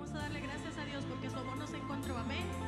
Vamos a darle gracias a Dios porque su amor nos encontró. Amén.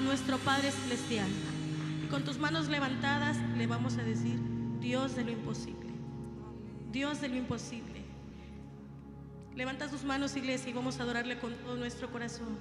nuestro Padre Celestial. Y con tus manos levantadas le vamos a decir, Dios de lo imposible, Dios de lo imposible. Levanta tus manos, iglesia, y vamos a adorarle con todo nuestro corazón.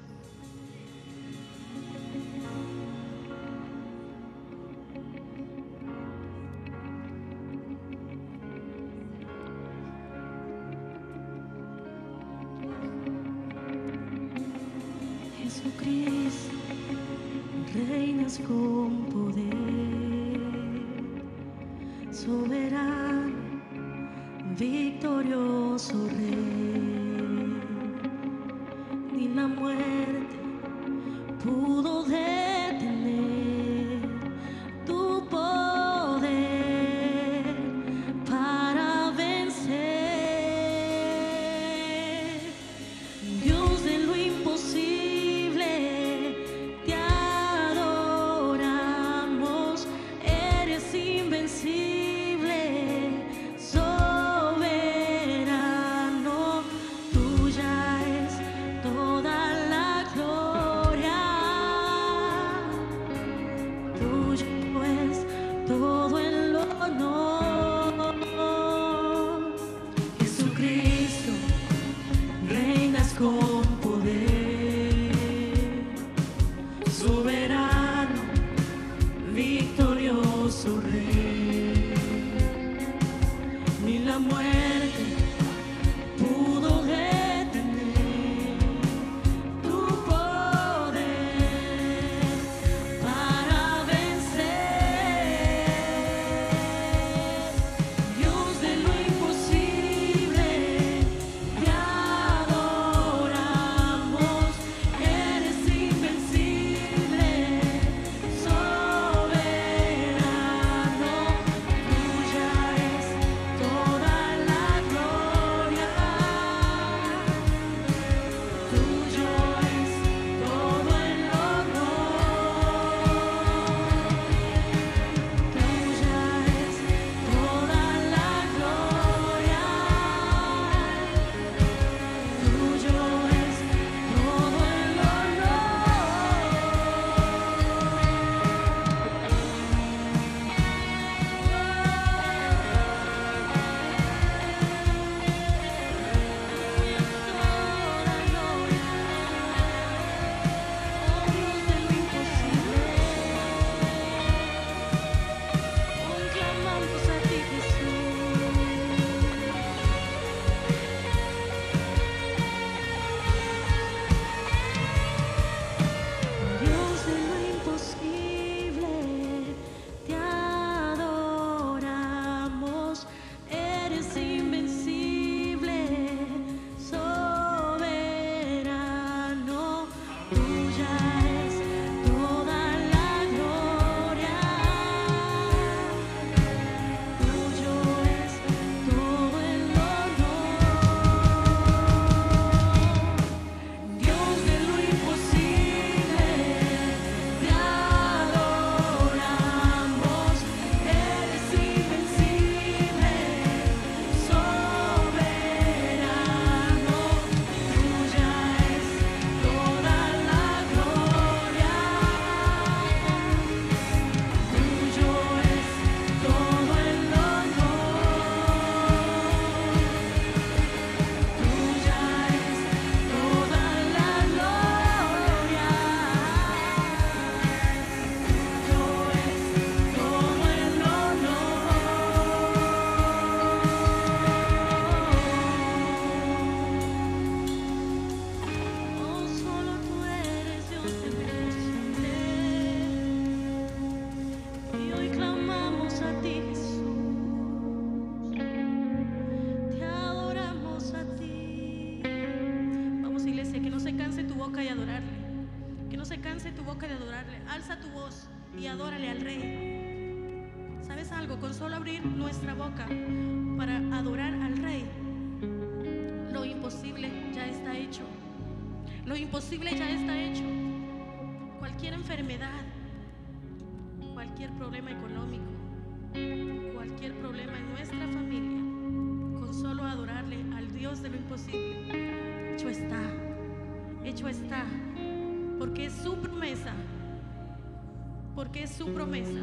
porque es su promesa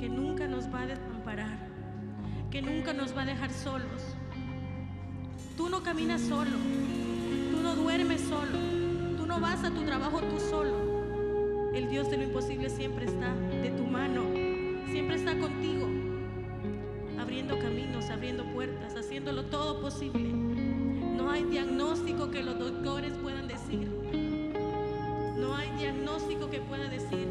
que nunca nos va a desamparar, que nunca nos va a dejar solos. Tú no caminas solo, tú no duermes solo, tú no vas a tu trabajo tú solo. El Dios de lo imposible siempre está de tu mano, siempre está contigo, abriendo caminos, abriendo puertas, haciéndolo todo posible. No hay diagnóstico que los doctores puedan decir, no hay diagnóstico que pueda decir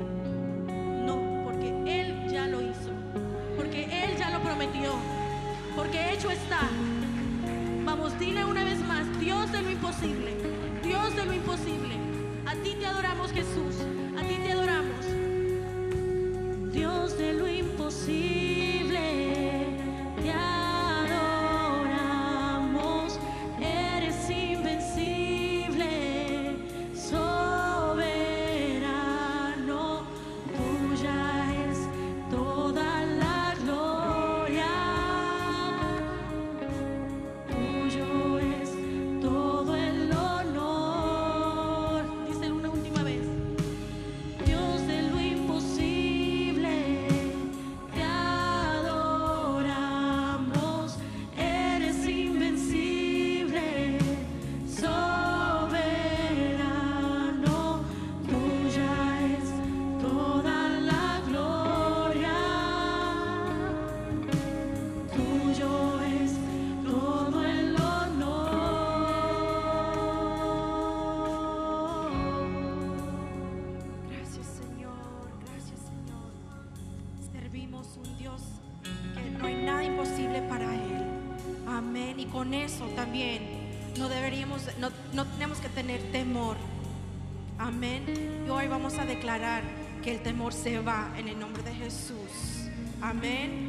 tener temor. Amén. Y hoy vamos a declarar que el temor se va en el nombre de Jesús. Amén.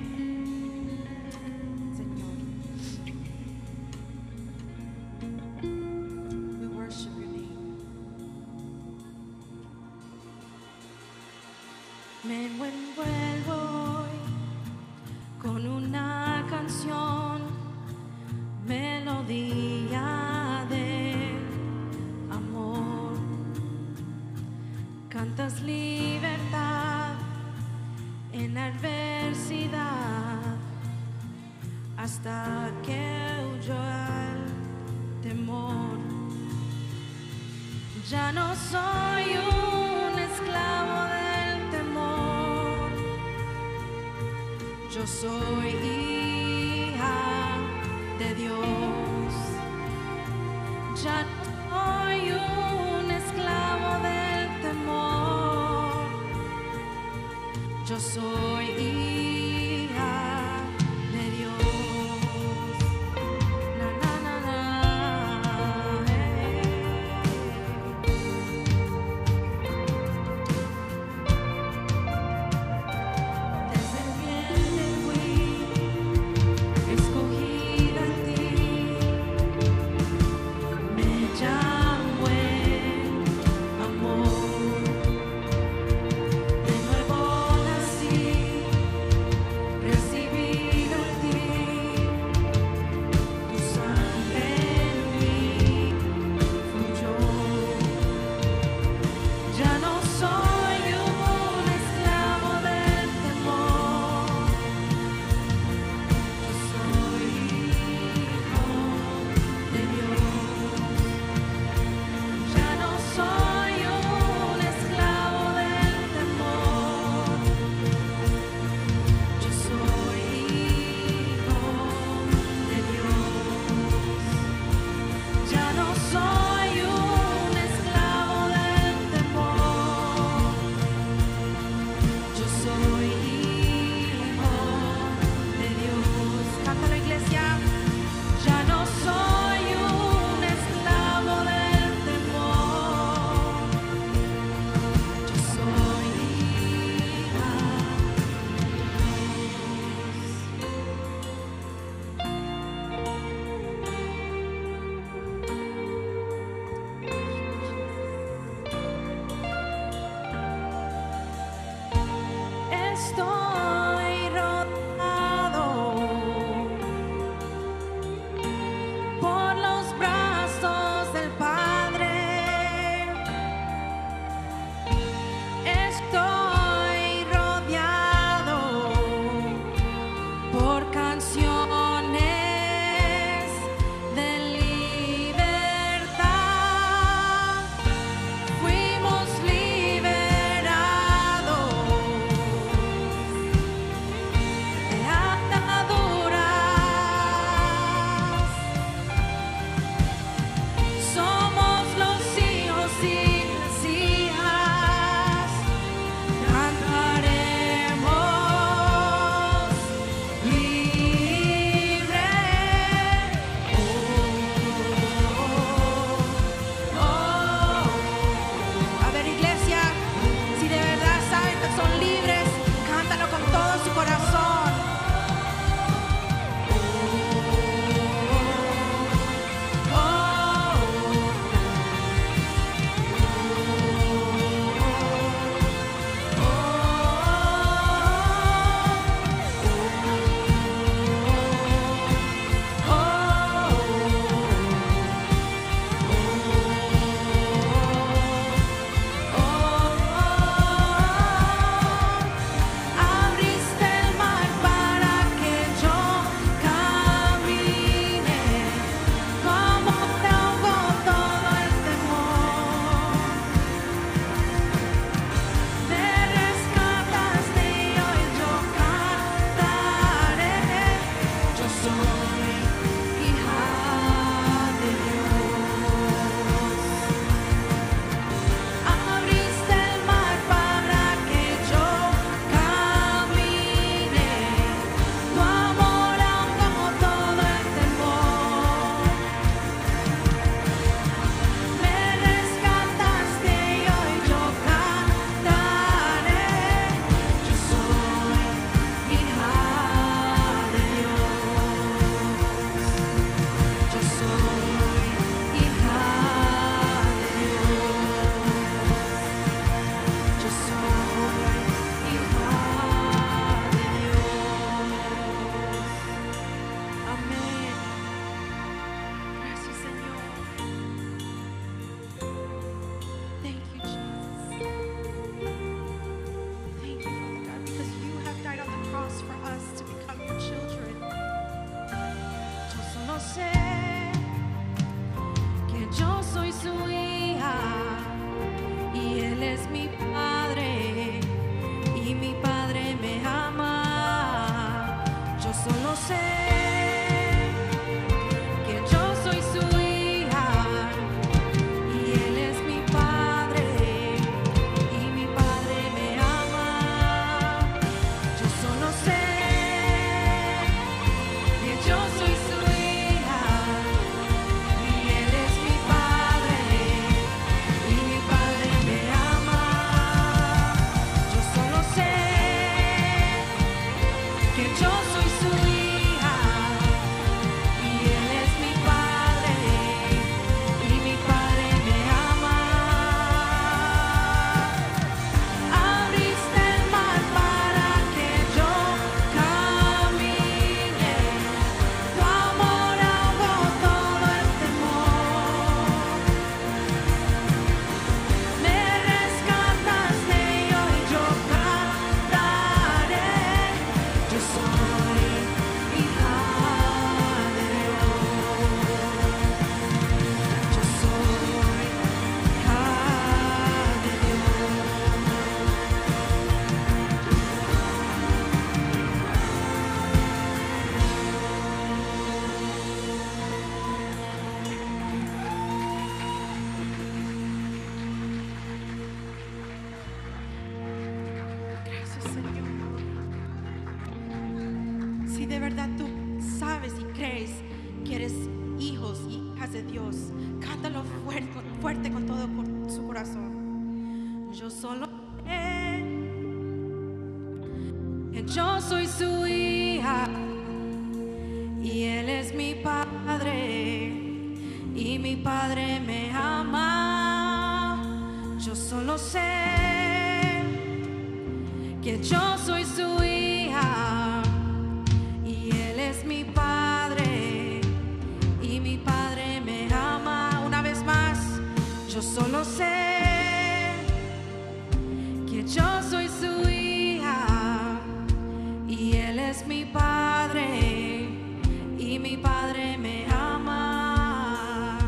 Y mi padre me ama.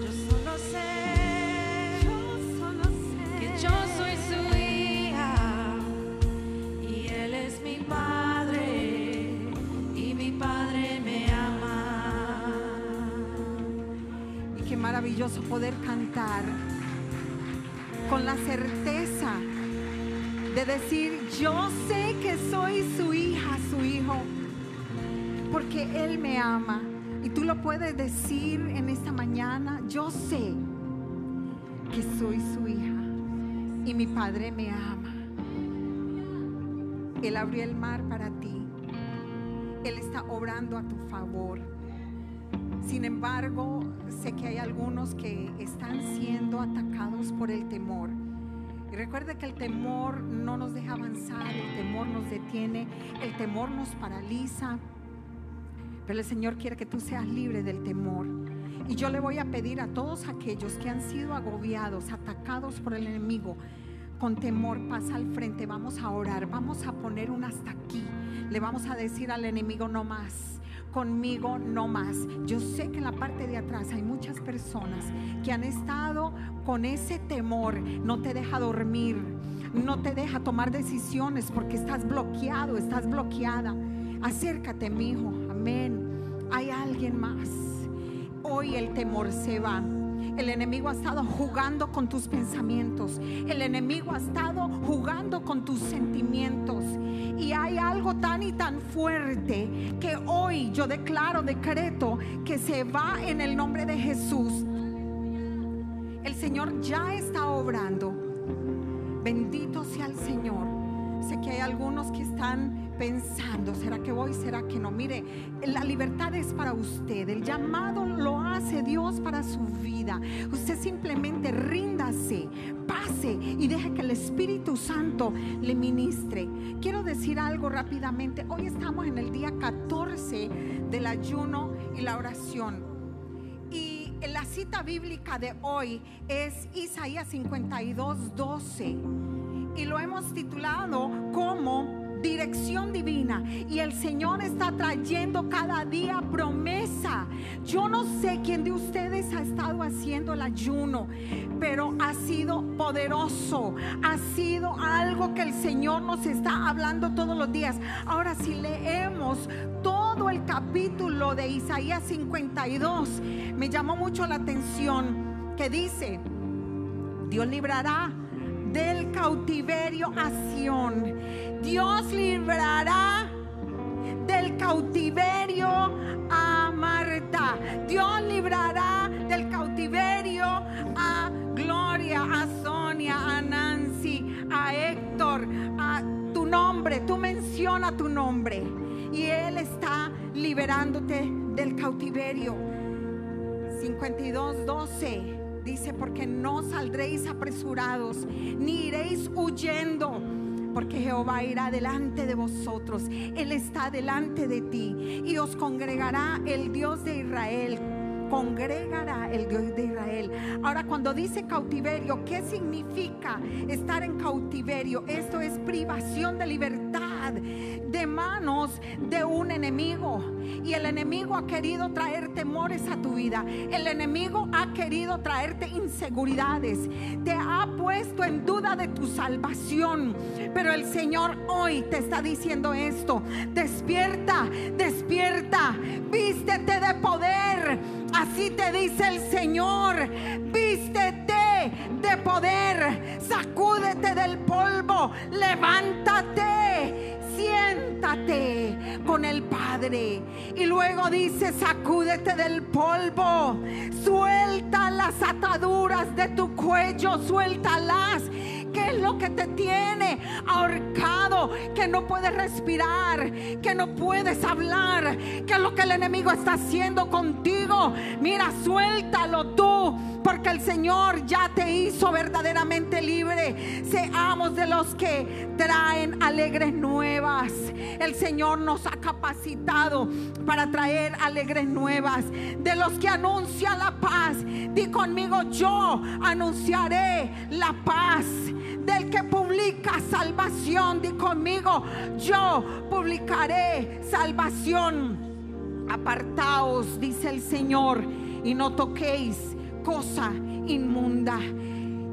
Yo solo sé, que yo soy su hija y él es mi padre y mi padre me ama. Y qué maravilloso poder cantar con la certeza de decir, yo sé que soy su hija, su hijo, porque Él me ama. Y tú lo puedes decir en esta mañana, yo sé que soy su hija y mi Padre me ama. Él abrió el mar para ti. Él está obrando a tu favor. Sin embargo, sé que hay algunos que están siendo atacados por el temor. Y recuerde que el temor no nos deja avanzar, el temor nos detiene, el temor nos paraliza. Pero el Señor quiere que tú seas libre del temor. Y yo le voy a pedir a todos aquellos que han sido agobiados, atacados por el enemigo, con temor, pasa al frente, vamos a orar, vamos a poner un hasta aquí. Le vamos a decir al enemigo no más conmigo no más. Yo sé que en la parte de atrás hay muchas personas que han estado con ese temor, no te deja dormir, no te deja tomar decisiones porque estás bloqueado, estás bloqueada. Acércate, mi hijo. Amén. Hay alguien más. Hoy el temor se va. El enemigo ha estado jugando con tus pensamientos. El enemigo ha estado jugando con tus sentimientos. Y hay algo tan y tan fuerte que hoy yo declaro, decreto, que se va en el nombre de Jesús. El Señor ya está obrando. Bendito sea el Señor. Sé que hay algunos que están pensando, ¿será que voy? ¿Será que no? Mire, la libertad es para usted. El llamado lo hace Dios para su vida. Usted simplemente ríndase, pase y deje que el Espíritu Santo le ministre. Quiero decir algo rápidamente. Hoy estamos en el día 14 del ayuno y la oración. Y la cita bíblica de hoy es Isaías 52, 12 y lo hemos titulado como dirección divina y el Señor está trayendo cada día promesa. Yo no sé quién de ustedes ha estado haciendo el ayuno, pero ha sido poderoso, ha sido algo que el Señor nos está hablando todos los días. Ahora si leemos todo el capítulo de Isaías 52, me llamó mucho la atención que dice, Dios librará del cautiverio a Sión. Dios librará del cautiverio a Marta. Dios librará del cautiverio a Gloria, a Sonia, a Nancy, a Héctor, a tu nombre. Tú menciona tu nombre. Y Él está liberándote del cautiverio. 52, 12 dice, porque no saldréis apresurados, ni iréis huyendo, porque Jehová irá delante de vosotros, Él está delante de ti, y os congregará el Dios de Israel. Congregará el Dios de Israel. Ahora, cuando dice cautiverio, ¿qué significa estar en cautiverio? Esto es privación de libertad de manos de un enemigo. Y el enemigo ha querido traer temores a tu vida. El enemigo ha querido traerte inseguridades. Te ha puesto en duda de tu salvación. Pero el Señor hoy te está diciendo esto. Despierta, despierta. Vístete de poder. Así te dice el Señor. Vístete de poder. Sacúdete del polvo. Levántate siéntate con el Padre. Y luego dice, sacúdete del polvo, suelta las ataduras de tu cuello, suéltalas. ¿Qué es lo que te tiene ahorcado? Que no puedes respirar, que no puedes hablar. ¿Qué es lo que el enemigo está haciendo contigo? Mira, suéltalo tú, porque el Señor ya te hizo verdaderamente libre. Seamos de los que traen alegres nuevas. El Señor nos ha capacitado para traer alegres nuevas. De los que anuncian la paz. Di conmigo, yo anunciaré la paz del que publica salvación. Di conmigo, yo publicaré salvación. Apartaos, dice el Señor, y no toquéis cosa inmunda.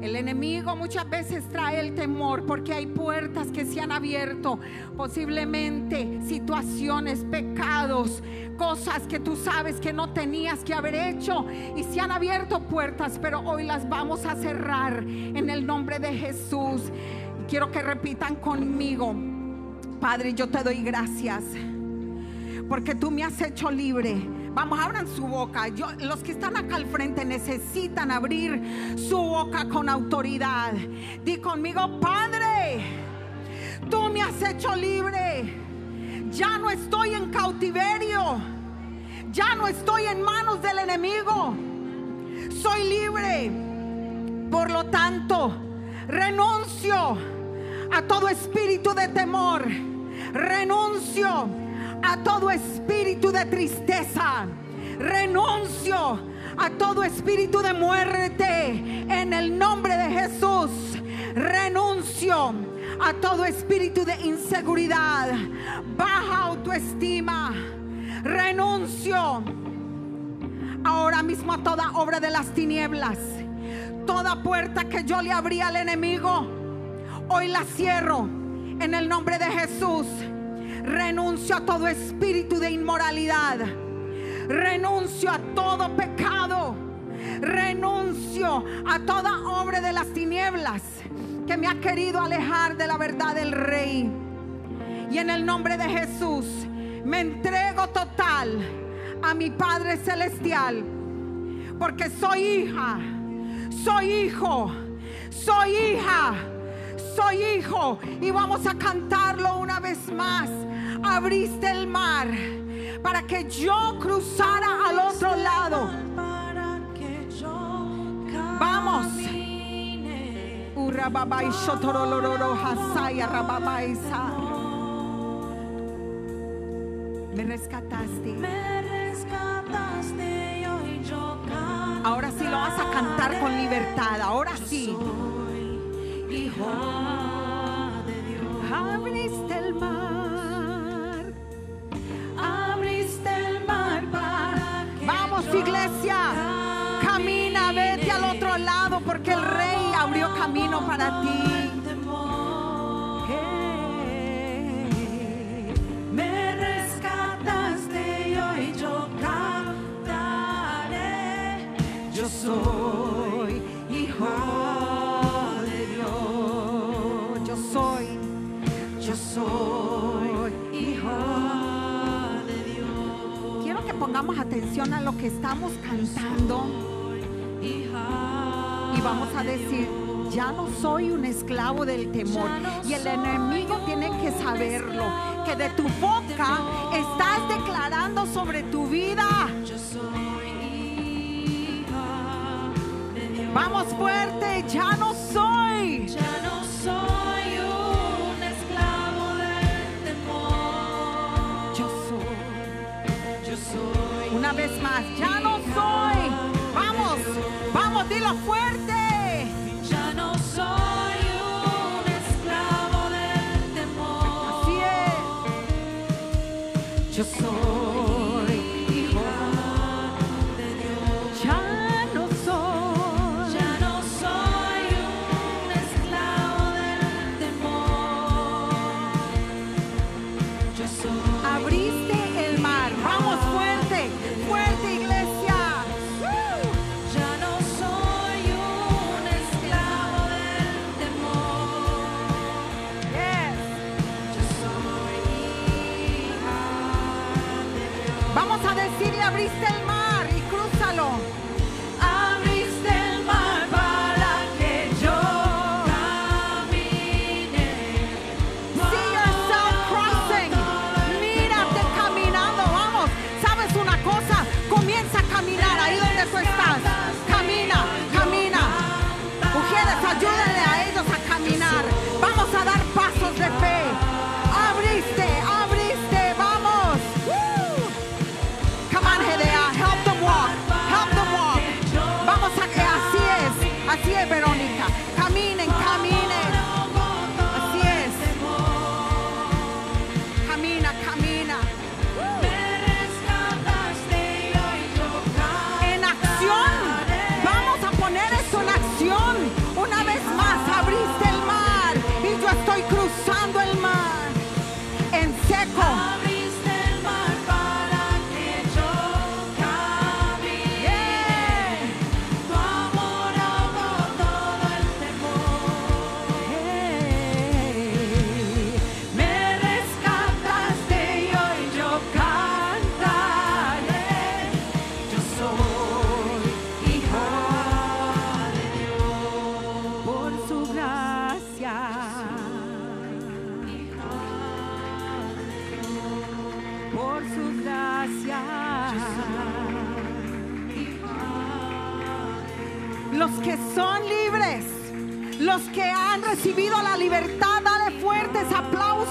El enemigo muchas veces trae el temor porque hay puertas que se han abierto, posiblemente situaciones, pecados, cosas que tú sabes que no tenías que haber hecho y se han abierto puertas, pero hoy las vamos a cerrar en el nombre de Jesús. Quiero que repitan conmigo, Padre, yo te doy gracias porque tú me has hecho libre. Vamos, abran su boca. Yo, los que están acá al frente necesitan abrir su boca con autoridad. Di conmigo, Padre, tú me has hecho libre. Ya no estoy en cautiverio. Ya no estoy en manos del enemigo. Soy libre. Por lo tanto, renuncio a todo espíritu de temor. Renuncio a todo espíritu de tristeza. Renuncio a todo espíritu de muerte en el nombre de Jesús. Renuncio a todo espíritu de inseguridad, baja autoestima. Renuncio ahora mismo a toda obra de las tinieblas. Toda puerta que yo le abrí al enemigo, hoy la cierro en el nombre de Jesús. Renuncio a todo espíritu de inmoralidad. Renuncio a todo pecado. Renuncio a toda obra de las tinieblas que me ha querido alejar de la verdad del Rey. Y en el nombre de Jesús me entrego total a mi Padre Celestial. Porque soy hija, soy hijo, soy hija, soy hijo. Y vamos a cantarlo una vez más. Abriste el mar para que yo cruzara al otro lado. Vamos. Me rescataste. Me rescataste y yo. Ahora sí lo vas a cantar con libertad. Ahora sí. Soy yo iglesia. Camina, vete al otro lado porque el rey abrió camino para ti. temor. Atención a lo que estamos cantando y vamos a decir, ya no soy un esclavo del temor. Y el enemigo tiene que saberlo, que de tu boca estás declarando sobre tu vida. Vamos fuerte. Ya no soy vez más, ya no soy. Vamos, vamos, dilo fuerte.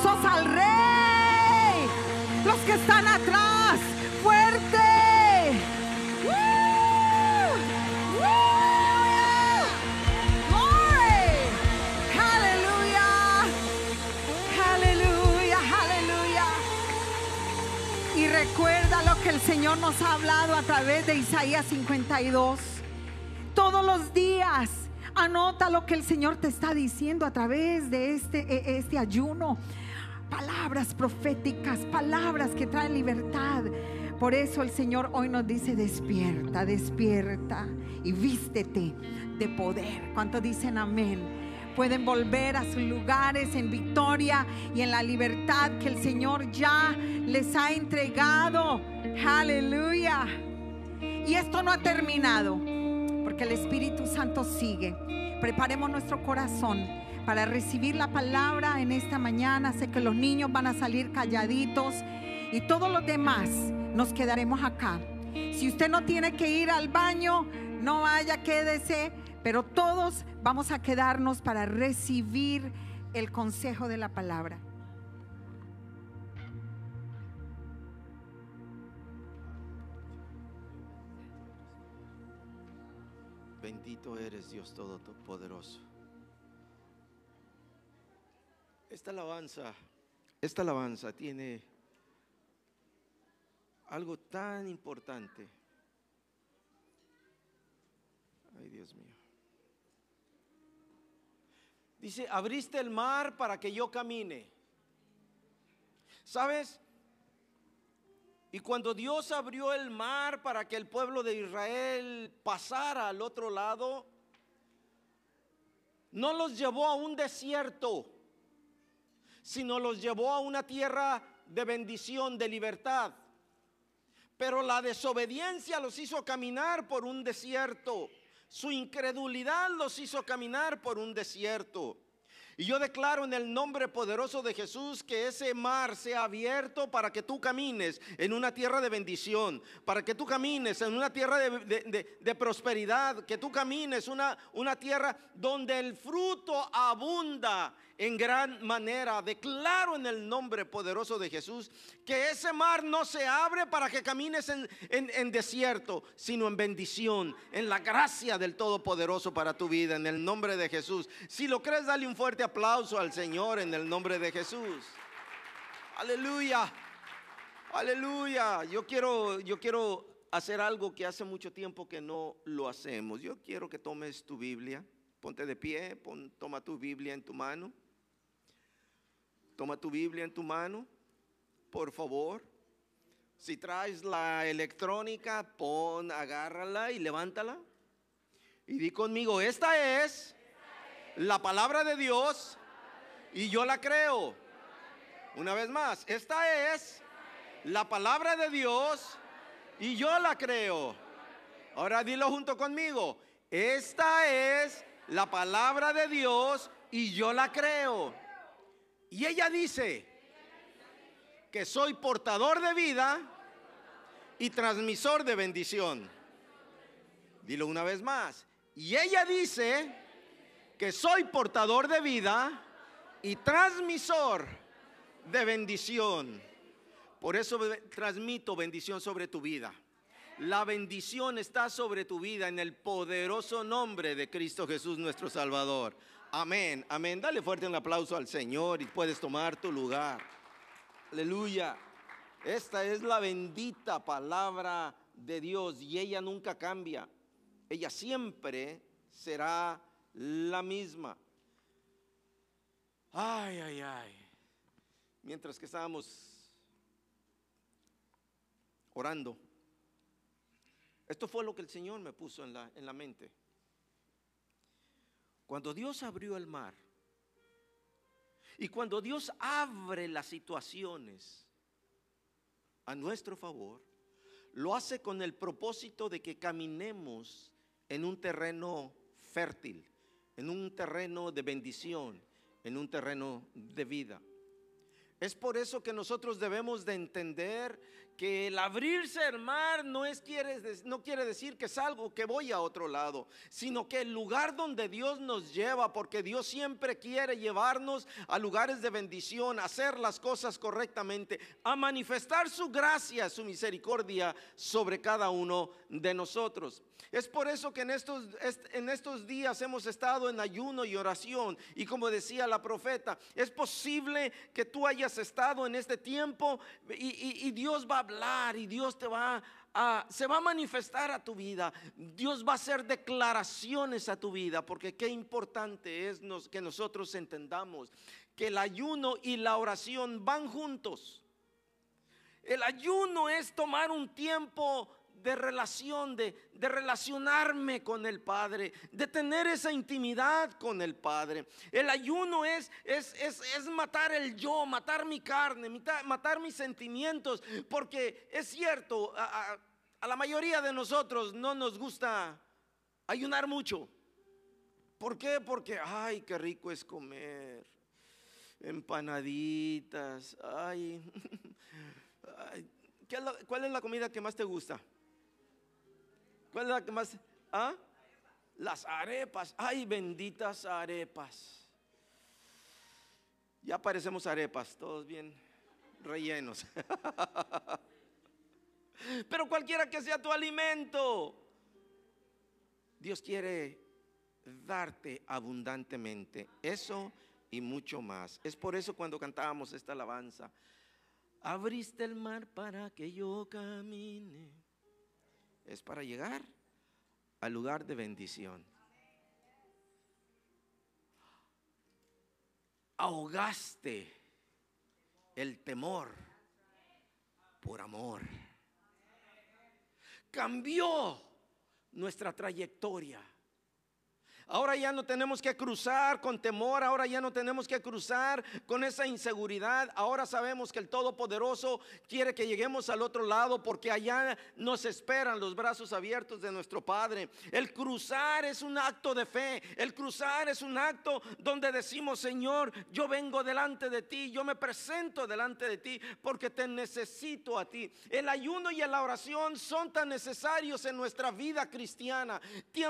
Aplausos al rey. Los que están atrás, fuerte. Aleluya. Aleluya, aleluya. Y recuerda lo que el Señor nos ha hablado a través de Isaías 52. Todos los días anota lo que el Señor te está diciendo a través de este, e- este ayuno. Palabras proféticas, palabras que traen libertad. Por eso el Señor hoy nos dice, despierta, despierta y vístete de poder. ¿Cuántos dicen amén? Pueden volver a sus lugares en victoria y en la libertad que el Señor ya les ha entregado. Aleluya. Y esto no ha terminado, porque el Espíritu Santo sigue. Preparemos nuestro corazón para recibir la palabra en esta mañana. Sé que los niños van a salir calladitos y todos los demás nos quedaremos acá. Si usted no tiene que ir al baño, no vaya, quédese, pero todos vamos a quedarnos para recibir el consejo de la palabra. Bendito eres Dios Todopoderoso. Esta alabanza, esta alabanza tiene algo tan importante. Ay, Dios mío. Dice, abriste el mar para que yo camine. ¿Sabes? Y cuando Dios abrió el mar para que el pueblo de Israel pasara al otro lado, no los llevó a un desierto, sino los llevó a una tierra de bendición, de libertad. Pero la desobediencia los hizo caminar por un desierto. Su incredulidad los hizo caminar por un desierto. Y yo declaro en el nombre poderoso de Jesús que ese mar sea abierto para que tú camines en una tierra de bendición, para que tú camines en una tierra de, de- prosperidad, que tú camines una, una tierra donde el fruto abunda en gran manera. Declaro en el nombre poderoso de Jesús que ese mar no se abre para que camines en, desierto, sino en bendición, en la gracia del Todopoderoso para tu vida, en el nombre de Jesús. Si lo crees, dale un fuerte aplauso al Señor en el nombre de Jesús. Aleluya. Aleluya. Yo quiero, yo quiero hacer algo que hace mucho tiempo que no lo hacemos. Yo quiero que tomes tu Biblia, ponte de pie, pon- toma tu Biblia en tu mano. Toma tu Biblia en tu mano, por favor. Si traes la electrónica, pon, agárrala y levántala. Y di conmigo, esta es la palabra de Dios y yo la creo. Una vez más, esta es la palabra de Dios y yo la creo. Ahora dilo junto conmigo. Esta es la palabra de Dios y yo la creo. Y ella dice que soy portador de vida y transmisor de bendición. Dilo una vez más. Y ella dice que soy portador de vida y transmisor de bendición. Por eso transmito bendición sobre tu vida. La bendición está sobre tu vida en el poderoso nombre de Cristo Jesús nuestro Salvador. Amén, amén. Dale fuerte un aplauso al Señor y puedes tomar tu lugar. Aleluya. Esta es la bendita palabra de Dios y ella nunca cambia. Ella siempre será la misma. Ay, ay, ay. Mientras que estábamos orando, esto fue lo que el Señor me puso en la, en la mente. Cuando Dios abrió el mar y cuando Dios abre las situaciones a nuestro favor, lo hace con el propósito de que caminemos en un terreno fértil, en un terreno de bendición, en un terreno de vida. Es por eso que nosotros debemos de entender que el abrirse el mar no, es, quiere, no quiere decir que salgo, que voy a otro lado, sino que el lugar donde Dios nos lleva, porque Dios siempre quiere llevarnos a lugares de bendición, a hacer las cosas correctamente, a manifestar su gracia, su misericordia sobre cada uno de nosotros. Es por eso que en estos, en estos días hemos estado en ayuno y oración. Y como decía la profeta, es posible que tú hayas estado en este tiempo y, y Dios va a hablar y Dios te va a, se va a manifestar a tu vida. Dios va a hacer declaraciones a tu vida, porque qué importante es que nosotros entendamos que el ayuno y la oración van juntos. El ayuno es tomar un tiempo de relación, de, de, relacionarme con el Padre, de tener esa intimidad con el Padre. El ayuno es, es, es, es matar el yo, matar mi carne, matar, mis sentimientos, porque es cierto, a, a la mayoría de nosotros no nos gusta ayunar mucho. ¿Por qué? Porque, ay, qué rico es comer. Empanaditas, ay. ¿Cuál es la comida que más te gusta? ¿Cuál es la que más? ¿Ah? Las arepas. Ay, benditas arepas. Ya parecemos arepas, todos bien rellenos. Pero cualquiera que sea tu alimento, Dios quiere darte abundantemente eso y mucho más. Es por eso cuando cantábamos esta alabanza, abriste el mar para que yo camine es para llegar al lugar de bendición. Ahogaste el temor por amor. Cambió nuestra trayectoria. Ahora ya no tenemos que cruzar con temor, ahora ya no tenemos que cruzar con esa inseguridad. Ahora sabemos que el Todopoderoso quiere que lleguemos al otro lado porque allá nos esperan los brazos abiertos de nuestro Padre. El cruzar es un acto de fe, el cruzar es un acto donde decimos, Señor, yo vengo delante de ti, yo me presento delante de ti porque te necesito a ti. El ayuno y la oración son tan necesarios en nuestra vida cristiana.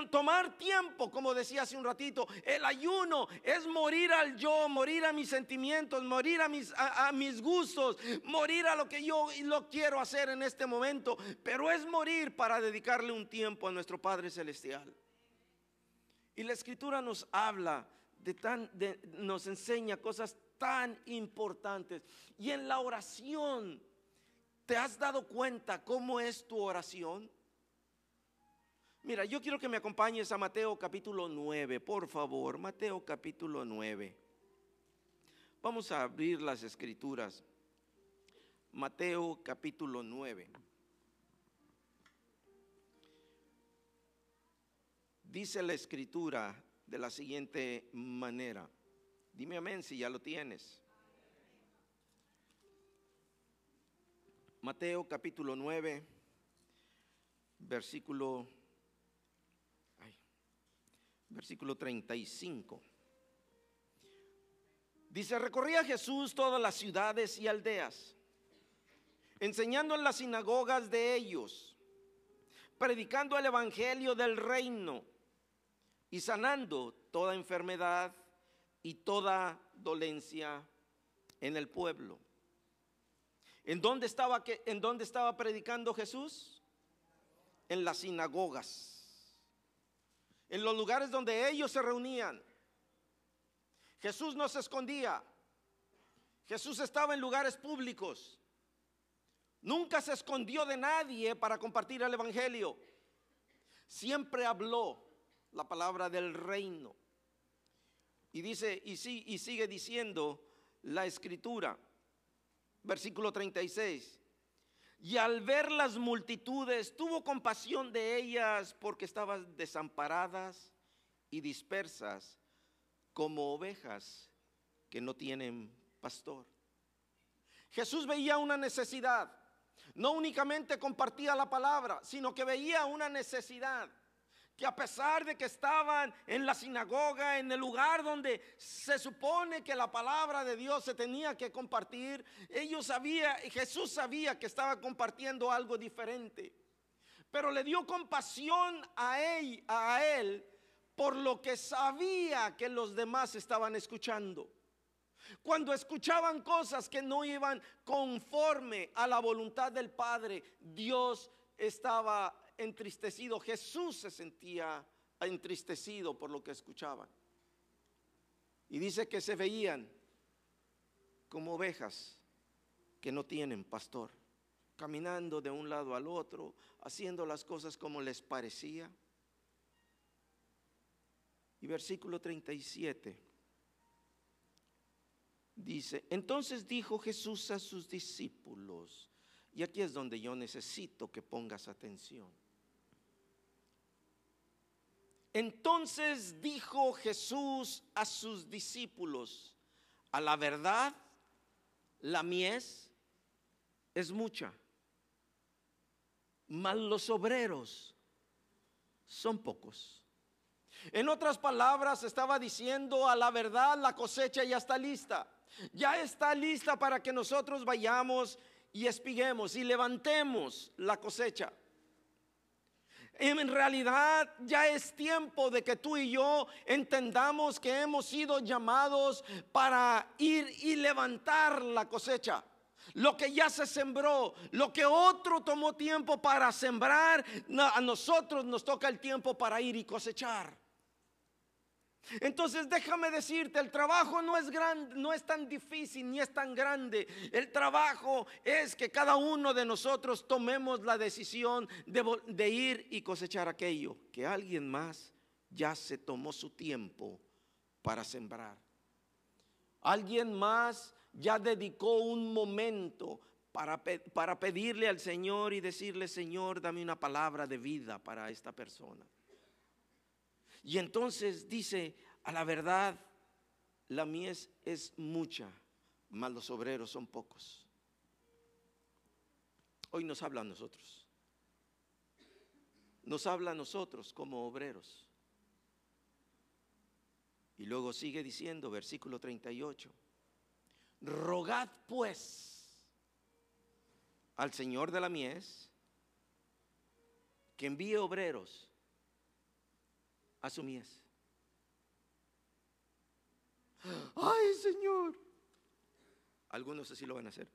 Tomar tiempo, como decía hace un ratito, el ayuno es morir al yo, morir a mis sentimientos, morir a mis, a, mis gustos, morir a lo que yo lo quiero hacer en este momento, pero es morir para dedicarle un tiempo a nuestro Padre Celestial. Y la escritura nos habla de tan, de, nos enseña cosas tan importantes. Y en la oración, ¿te has dado cuenta cómo es tu oración? Mira, yo quiero que me acompañes a Mateo capítulo 9, por favor, Mateo capítulo 9. Vamos a abrir las escrituras. Mateo capítulo 9. Dice la escritura de la siguiente manera. Dime amén si ya lo tienes. Mateo capítulo 9, versículo versículo 35. Dice, recorría Jesús todas las ciudades y aldeas, enseñando en las sinagogas de ellos, predicando el Evangelio del reino y sanando toda enfermedad y toda dolencia en el pueblo. ¿En dónde estaba, en dónde estaba predicando Jesús? en las sinagogas, en los lugares donde ellos se reunían. Jesús no se escondía. Jesús estaba en lugares públicos. Nunca se escondió de nadie para compartir el Evangelio. Siempre habló la palabra del reino. Y dice, y, sí, y sigue diciendo la escritura, versículo 36. Y al ver las multitudes, tuvo compasión de ellas porque estaban desamparadas y dispersas como ovejas que no tienen pastor. Jesús veía una necesidad. No únicamente compartía la palabra, sino que veía una necesidad. Que a pesar de que estaban en la sinagoga, en el lugar donde se supone que la palabra de Dios se tenía que compartir, ellos sabía, Jesús sabía que estaba compartiendo algo diferente. Pero le dio compasión a él, a él por lo que sabía que los demás estaban escuchando. Cuando escuchaban cosas que no iban conforme a la voluntad del Padre, Dios estaba entristecido. Jesús se sentía entristecido por lo que escuchaban. Y dice que se veían como ovejas que no tienen pastor, caminando de un lado al otro, haciendo las cosas como les parecía. Y versículo 37 dice, entonces dijo Jesús a sus discípulos, y aquí es donde yo necesito que pongas atención. Entonces dijo Jesús a sus discípulos, a la verdad, la mies es mucha, mas los obreros son pocos. En otras palabras, estaba diciendo a la verdad, la cosecha ya está lista. Ya está lista para que nosotros vayamos y espiguemos y levantemos la cosecha. En realidad ya es tiempo de que tú y yo entendamos que hemos sido llamados para ir y levantar la cosecha. Lo que ya se sembró, lo que otro tomó tiempo para sembrar, a nosotros nos toca el tiempo para ir y cosechar. Entonces déjame decirte, el trabajo no es grande, no es tan difícil ni es tan grande. El trabajo es que cada uno de nosotros tomemos la decisión de, ir y cosechar aquello que alguien más ya se tomó su tiempo para sembrar. Alguien más ya dedicó un momento para pedirle al Señor y decirle, Señor, dame una palabra de vida para esta persona. Y entonces dice, a la verdad, la mies es mucha, mas los obreros son pocos. Hoy nos habla a nosotros. Nos habla a nosotros como obreros. Y luego sigue diciendo, versículo 38, rogad pues al Señor de la mies que envíe obreros a su mies. Ay, Señor. Algunos así lo van a hacer.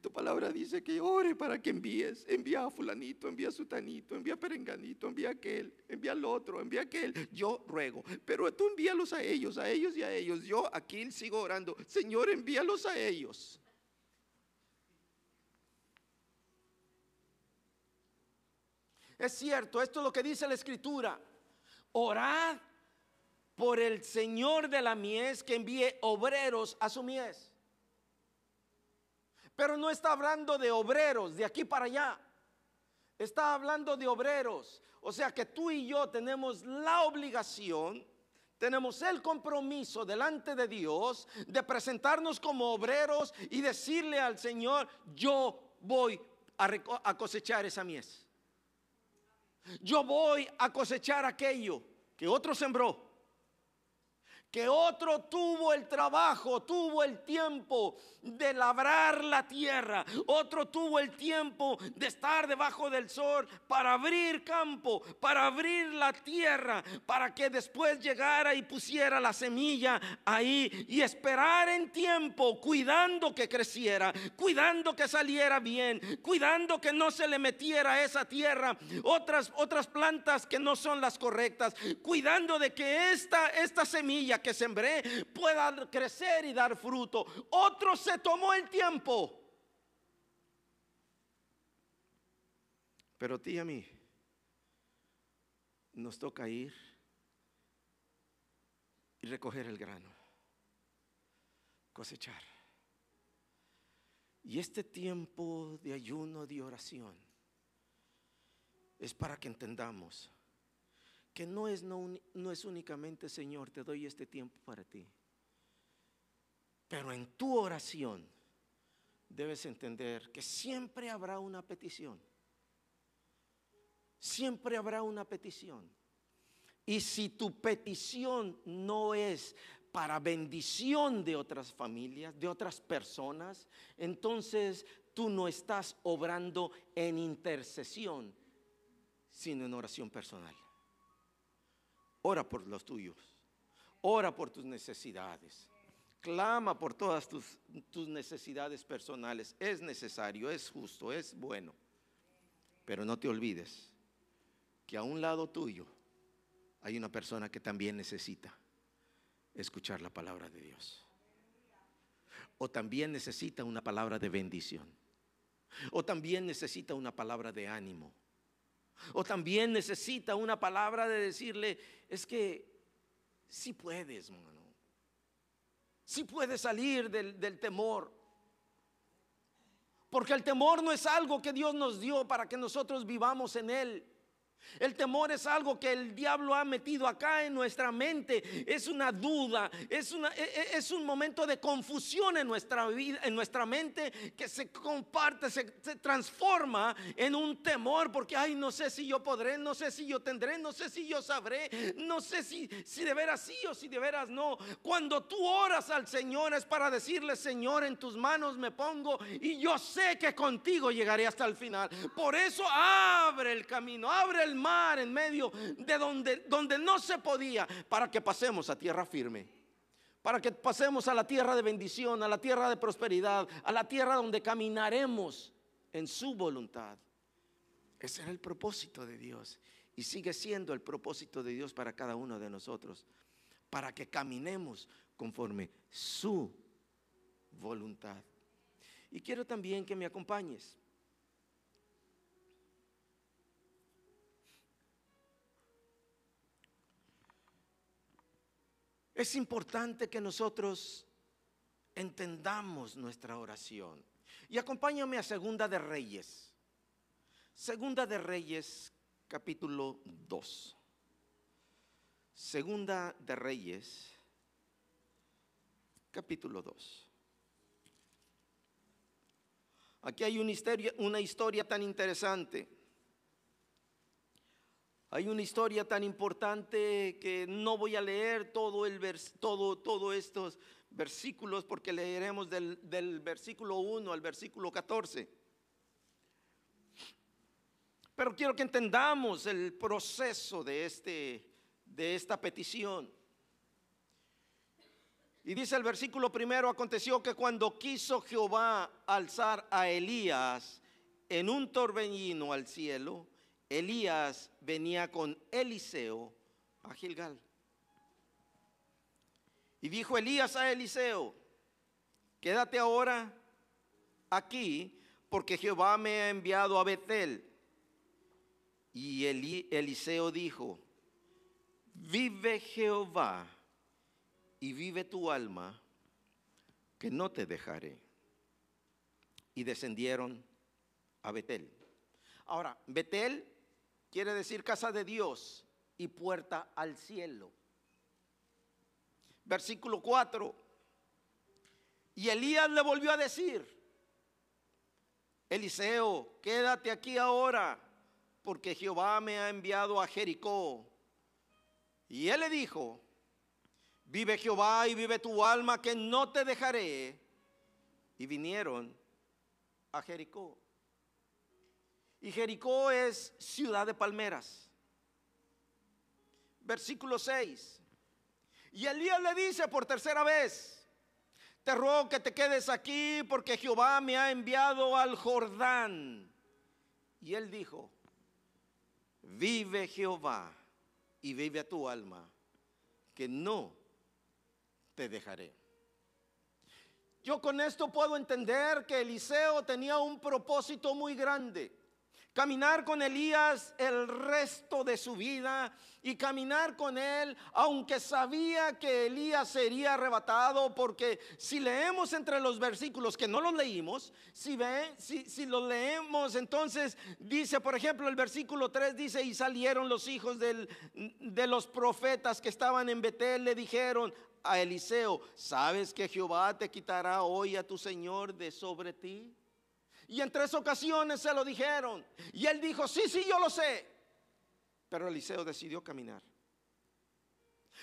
Tu palabra dice que ore para que envíes. Envía a fulanito, envía a sutanito, envía a perenganito, envía a aquel, envía al otro, envía a aquel. Yo ruego, pero tú envíalos a ellos, a ellos y a ellos. Yo aquí sigo orando. Señor, envíalos a ellos. Es cierto, esto es lo que dice la escritura. Orad por el Señor de la mies que envíe obreros a su mies. Pero no está hablando de obreros de aquí para allá. Está hablando de obreros. O sea que tú y yo tenemos la obligación, tenemos el compromiso delante de Dios de presentarnos como obreros y decirle al Señor, yo voy a, cosechar esa mies. Yo voy a cosechar aquello que otro sembró, que otro tuvo el trabajo, tuvo el tiempo de labrar la tierra, otro tuvo el tiempo de estar debajo del sol para abrir campo, para abrir la tierra, para que después llegara y pusiera la semilla ahí y esperar en tiempo, cuidando que creciera, cuidando que saliera bien, cuidando que no se le metiera a esa tierra otras otras plantas que no son las correctas, cuidando de que esta esta semilla que sembré pueda crecer y dar fruto. Otro se tomó el tiempo. Pero a ti y a mí nos toca ir y recoger el grano, cosechar. Y este tiempo de ayuno, de oración, es para que entendamos que no es, no, no es únicamente, Señor, te doy este tiempo para ti. Pero en tu oración debes entender que siempre habrá una petición. Siempre habrá una petición. Y si tu petición no es para bendición de otras familias, de otras personas, entonces tú no estás obrando en intercesión, sino en oración personal. Ora por los tuyos. Ora por tus necesidades. Clama por todas tus, necesidades personales. Es necesario, es justo, es bueno. Pero no te olvides que a un lado tuyo hay una persona que también necesita escuchar la palabra de Dios. O también necesita una palabra de bendición. O también necesita una palabra de ánimo o también necesita una palabra de decirle, es que si puedes, hermano. Si puedes salir del, del temor. Porque el temor no es algo que Dios nos dio para que nosotros vivamos en él. El temor es algo que el diablo ha metido acá en nuestra mente. Es una duda, es, e, e, un momento de confusión en nuestra vida, en nuestra mente que se comparte, se, transforma en un temor porque, ay, no sé si yo podré, no sé si yo tendré, no sé si yo sabré, no sé si, si de veras sí o si de veras no. Cuando tú oras al Señor es para decirle, Señor, en tus manos me pongo y yo sé que contigo llegaré hasta el final. Por eso abre el camino, abre el mar en medio de donde, donde no se podía, para que pasemos a tierra firme. Para que pasemos a la tierra de bendición, a la tierra de prosperidad, a la tierra donde caminaremos en su voluntad. Ese era el propósito de Dios y sigue siendo el propósito de Dios para cada uno de nosotros, para que caminemos conforme su voluntad. Y quiero también que me acompañes Es importante que nosotros entendamos nuestra oración. Y acompáñame a Segunda de Reyes. Segunda de Reyes, capítulo 2. Segunda de Reyes, capítulo 2. Aquí hay una historia, una historia tan interesante. Hay una historia tan importante que no voy a leer todo el todo, estos versículos porque leeremos del, del versículo 1 al versículo 14. Pero quiero que entendamos el proceso de, este, de esta petición. Y dice el versículo primero, aconteció que cuando quiso Jehová alzar a Elías en un torbellino al cielo, Elías venía con Eliseo a Gilgal. Y dijo Elías a Eliseo, quédate ahora aquí porque Jehová me ha enviado a Betel. Y Eliseo dijo, vive Jehová y vive tu alma, que no te dejaré. Y descendieron a Betel. Ahora, Betel quiere decir casa de Dios y puerta al cielo. Versículo 4. Y Elías le volvió a decir, Eliseo, quédate aquí ahora, porque Jehová me ha enviado a Jericó. Y él le dijo, vive Jehová y vive tu alma que no te dejaré. Y vinieron a Jericó. Y Jericó es ciudad de palmeras. Versículo 6. Y Elías le dice por tercera vez, te ruego que te quedes aquí porque Jehová me ha enviado al Jordán. Y él dijo, vive Jehová y vive a tu alma, que no te dejaré. Yo con esto puedo entender que Eliseo tenía un propósito muy grande caminar con Elías el resto de su vida y caminar con él, aunque sabía que Elías sería arrebatado, porque si leemos entre los versículos que no los leímos, si, ve, si, si los leemos, entonces dice, por ejemplo, el versículo 3 dice, y salieron los hijos del, de los profetas que estaban en Betel, le dijeron a Eliseo, ¿sabes que Jehová te quitará hoy a tu Señor de sobre ti? Y en tres ocasiones se lo dijeron. Y él dijo, sí, sí, yo lo sé. Pero Eliseo decidió caminar.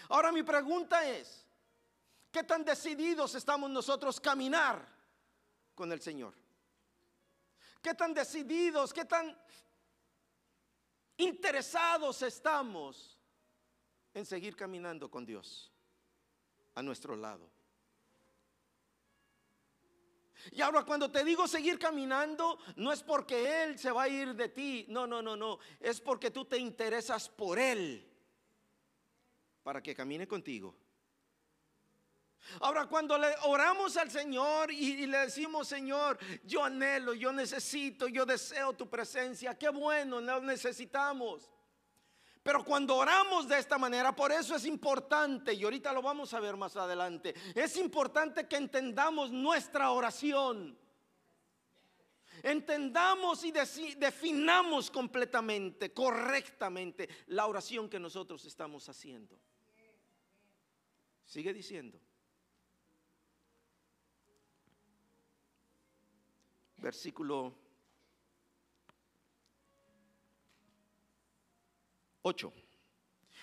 Ahora mi pregunta es, ¿qué tan decididos estamos nosotros caminar con el Señor? ¿Qué tan decididos, qué tan interesados estamos en seguir caminando con Dios a nuestro lado? Y ahora cuando te digo seguir caminando, no es porque Él se va a ir de ti, no, no, no, no, es porque tú te interesas por Él para que camine contigo. Ahora cuando le oramos al Señor y, le decimos, Señor, yo anhelo, yo necesito, yo deseo tu presencia, qué bueno, lo necesitamos. Pero cuando oramos de esta manera, por eso es importante, y ahorita lo vamos a ver más adelante, es importante que entendamos nuestra oración. Entendamos y definamos completamente, correctamente, la oración que nosotros estamos haciendo. Sigue diciendo. Versículo 8.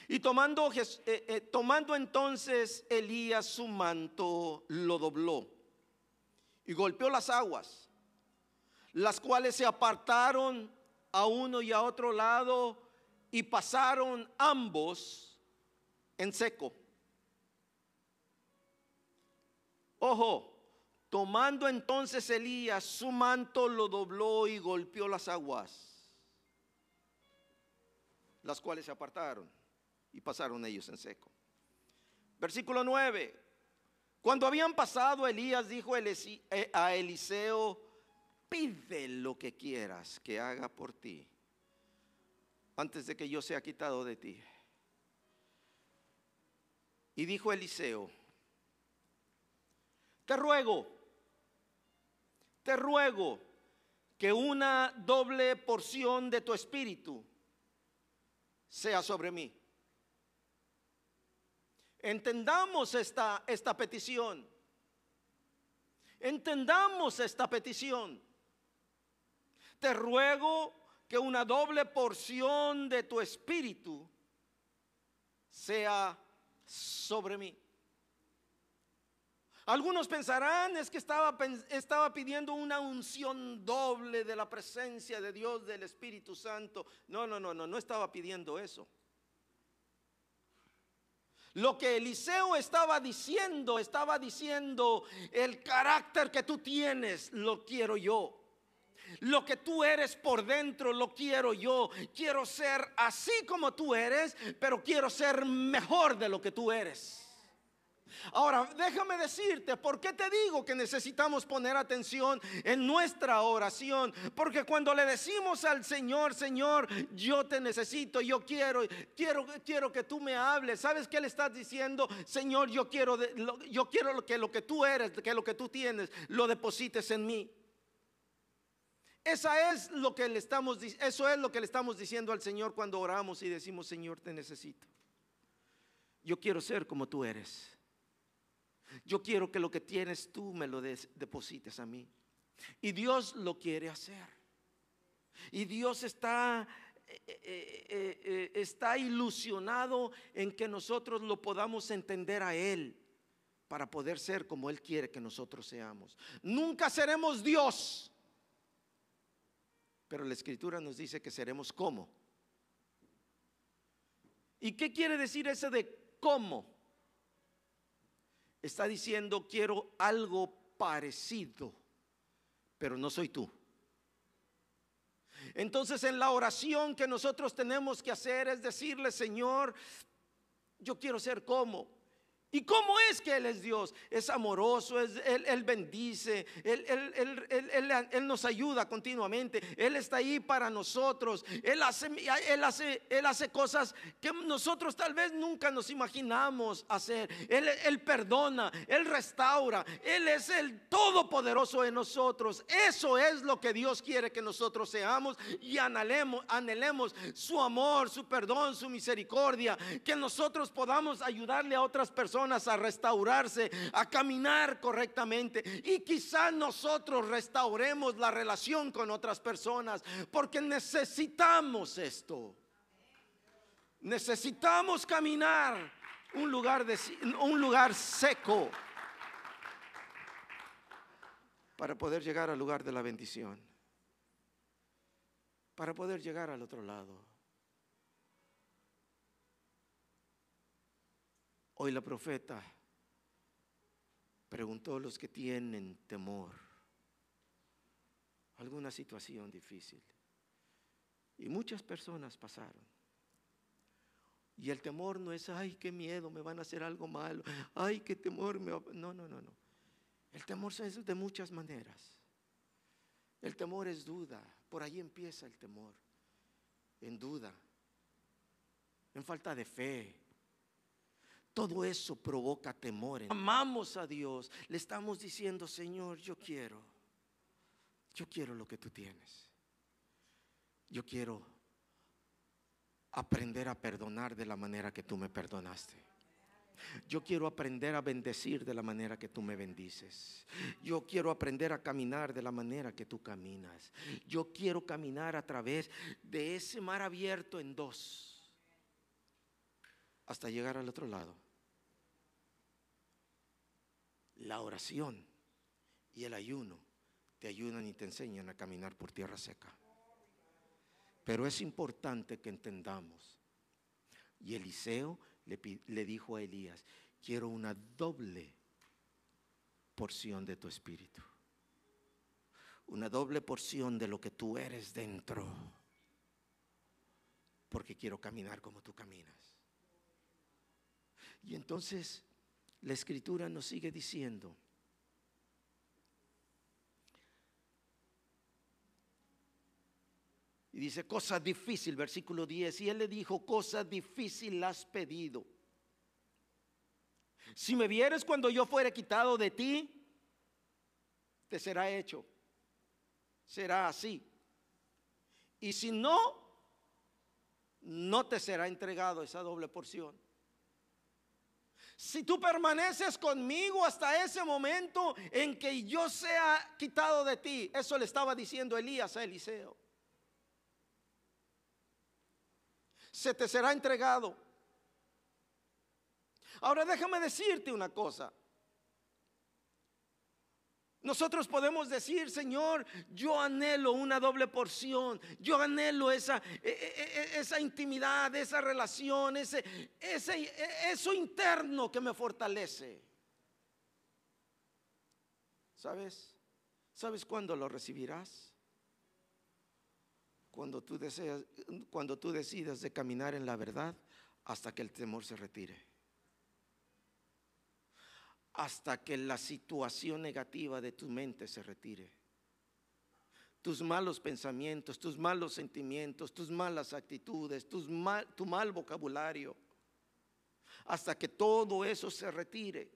Y tomando, eh, eh, tomando entonces Elías su manto, lo dobló y golpeó las aguas, las cuales se apartaron a uno y a otro lado y pasaron ambos en seco. Ojo, tomando entonces Elías su manto, lo dobló y golpeó las aguas las cuales se apartaron y pasaron ellos en seco. Versículo 9. Cuando habían pasado, Elías dijo eh, a Eliseo, pide lo que quieras que haga por ti, antes de que yo sea quitado de ti. Y dijo Eliseo, te ruego, te ruego que una doble porción de tu espíritu sea sobre mí. Entendamos esta, esta petición. Entendamos esta petición. Te ruego que una doble porción de tu espíritu sea sobre mí. Algunos pensarán es que estaba, estaba pidiendo una unción doble de la presencia de Dios, del Espíritu Santo. No, no, no, no, no estaba pidiendo eso. Lo que Eliseo estaba diciendo, estaba diciendo, el carácter que tú tienes, lo quiero yo. Lo que tú eres por dentro, lo quiero yo. Quiero ser así como tú eres, pero quiero ser mejor de lo que tú eres. Ahora, déjame decirte, ¿por qué te digo que necesitamos poner atención en nuestra oración? Porque cuando le decimos al Señor, Señor, yo te necesito, yo quiero, quiero, quiero que tú me hables. ¿Sabes qué le estás diciendo? Señor, yo quiero, yo quiero que lo que tú eres, que lo que tú tienes, lo deposites en mí. Esa es lo que le estamos, eso es lo que le estamos diciendo al Señor cuando oramos y decimos, Señor, te necesito. Yo quiero ser como tú eres. Yo quiero que lo que tienes tú me lo deposites a mí. Y Dios lo quiere hacer. Y Dios está eh, eh, eh, está ilusionado en que nosotros lo podamos entender a Él para poder ser como Él quiere que nosotros seamos. Nunca seremos Dios, pero la Escritura nos dice que seremos como. ¿Y qué quiere decir ese de cómo? Está diciendo quiero algo parecido, pero no soy tú. Entonces en la oración que nosotros tenemos que hacer es decirle, Señor, yo quiero ser como. ¿Y cómo es que Él es Dios? Es amoroso, es, él, él bendice, él, él- él- nos ayuda continuamente, Él está ahí para nosotros, Él hace, él, hace, él hace cosas que nosotros tal vez nunca nos imaginamos hacer. Él, él perdona, Él restaura, Él es el todopoderoso en nosotros. Eso es lo que Dios quiere que nosotros seamos y anhelemos, anhelemos su amor, su perdón, su misericordia, que nosotros podamos ayudarle a otras personas a restaurarse, a caminar correctamente y quizás nosotros restauremos la relación con otras personas porque necesitamos esto. Necesitamos caminar un lugar, de, un lugar seco para poder llegar al lugar de la bendición, para poder llegar al otro lado. Hoy la profeta preguntó a los que tienen temor, alguna situación difícil. Y muchas personas pasaron. Y el temor no es, ay, qué miedo, me van a hacer algo malo, ay, qué temor. Me va-". No, no, no, no. El temor es de muchas maneras. El temor es duda, por ahí empieza el temor, en duda, en falta de fe. Todo eso provoca temor. Amamos a Dios, le estamos diciendo, Señor, yo quiero, yo quiero lo que tú tienes. Yo quiero aprender a perdonar de la manera que tú me perdonaste. Yo quiero aprender a bendecir de la manera que tú me bendices. Yo quiero aprender a caminar de la manera que tú caminas. Yo quiero caminar a través de ese mar abierto en dos hasta llegar al otro lado. La oración y el ayuno te ayudan y te enseñan a caminar por tierra seca. Pero es importante que entendamos. Y Eliseo le, dijo a Elías, quiero una doble porción de tu espíritu. Una doble porción de lo que tú eres dentro. Porque quiero caminar como tú caminas. Y entonces la escritura nos sigue diciendo, y dice, cosa difícil, versículo 10, y él le dijo, cosa difícil has pedido. Si me vieres cuando yo fuere quitado de ti, te será hecho. Será así. Y si no, no te será entregado esa doble porción. Si tú permaneces conmigo hasta ese momento en que yo sea quitado de ti, eso le estaba diciendo Elías a Eliseo. Se te será entregado. Ahora déjame decirte una cosa. Nosotros podemos decir, Señor, yo anhelo una doble porción, yo anhelo esa, e- e- e- esa intimidad, esa relación, ese, ese, eso interno que me fortalece. ¿Sabes? ¿Sabes cuándo lo recibirás? Cuando tú deseas, cuando tú decidas de caminar en la verdad hasta que el temor se retire hasta que la situación negativa de tu mente se retire. Tus malos pensamientos, tus malos sentimientos, tus malas actitudes, tu mal vocabulario, hasta que todo eso se retire,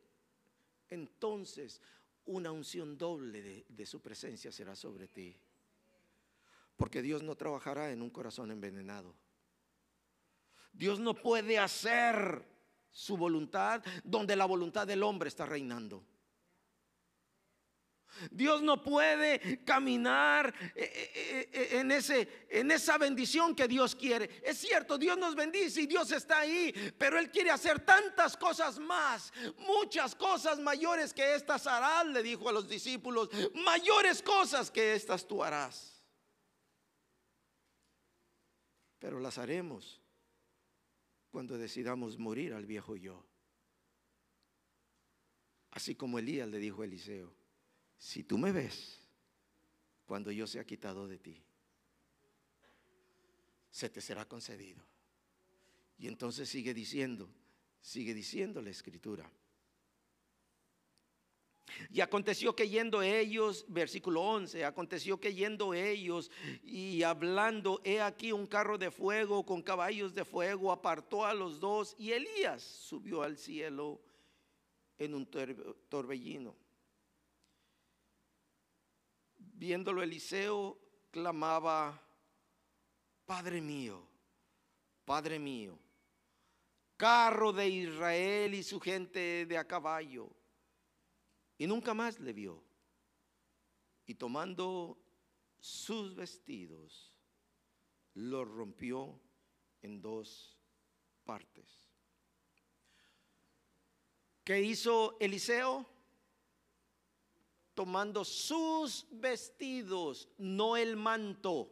entonces una unción doble de su presencia será sobre ti. Porque Dios no trabajará en un corazón envenenado. Dios no puede hacer su voluntad donde la voluntad del hombre está reinando. Dios no puede caminar eh, eh, eh, en, ese, en esa bendición que Dios quiere. Es cierto, Dios nos bendice y Dios está ahí, pero Él quiere hacer tantas cosas más, muchas cosas mayores que estas harás, le dijo a los discípulos, mayores cosas que estas tú harás. Pero las haremos cuando decidamos morir al viejo yo. Así como Elías le dijo a Eliseo, si tú me ves cuando yo sea quitado de ti, se te será concedido. Y entonces sigue diciendo, sigue diciendo la escritura. Y aconteció que yendo ellos, versículo 11, aconteció que yendo ellos y hablando, he aquí un carro de fuego con caballos de fuego, apartó a los dos y Elías subió al cielo en un torbellino. Viéndolo Eliseo, clamaba, Padre mío, Padre mío, carro de Israel y su gente de a caballo. Y nunca más le vio. Y tomando sus vestidos, los rompió en dos partes. ¿Qué hizo Eliseo? tomando sus vestidos, no el manto.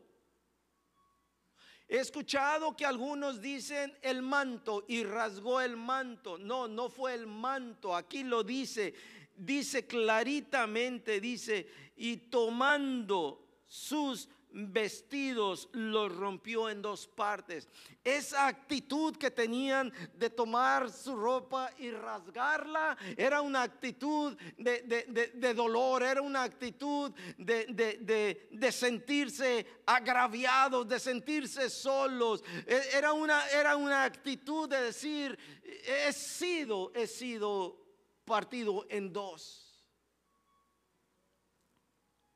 He escuchado que algunos dicen el manto y rasgó el manto. No, no fue el manto. Aquí lo dice, dice claritamente, dice, y tomando sus vestidos los rompió en dos partes. Esa actitud que tenían de tomar su ropa y rasgarla era una actitud de, dolor, era una actitud de, sentirse agraviados, de sentirse solos. E, era una, era una actitud de decir, he sido, he sido partido en dos.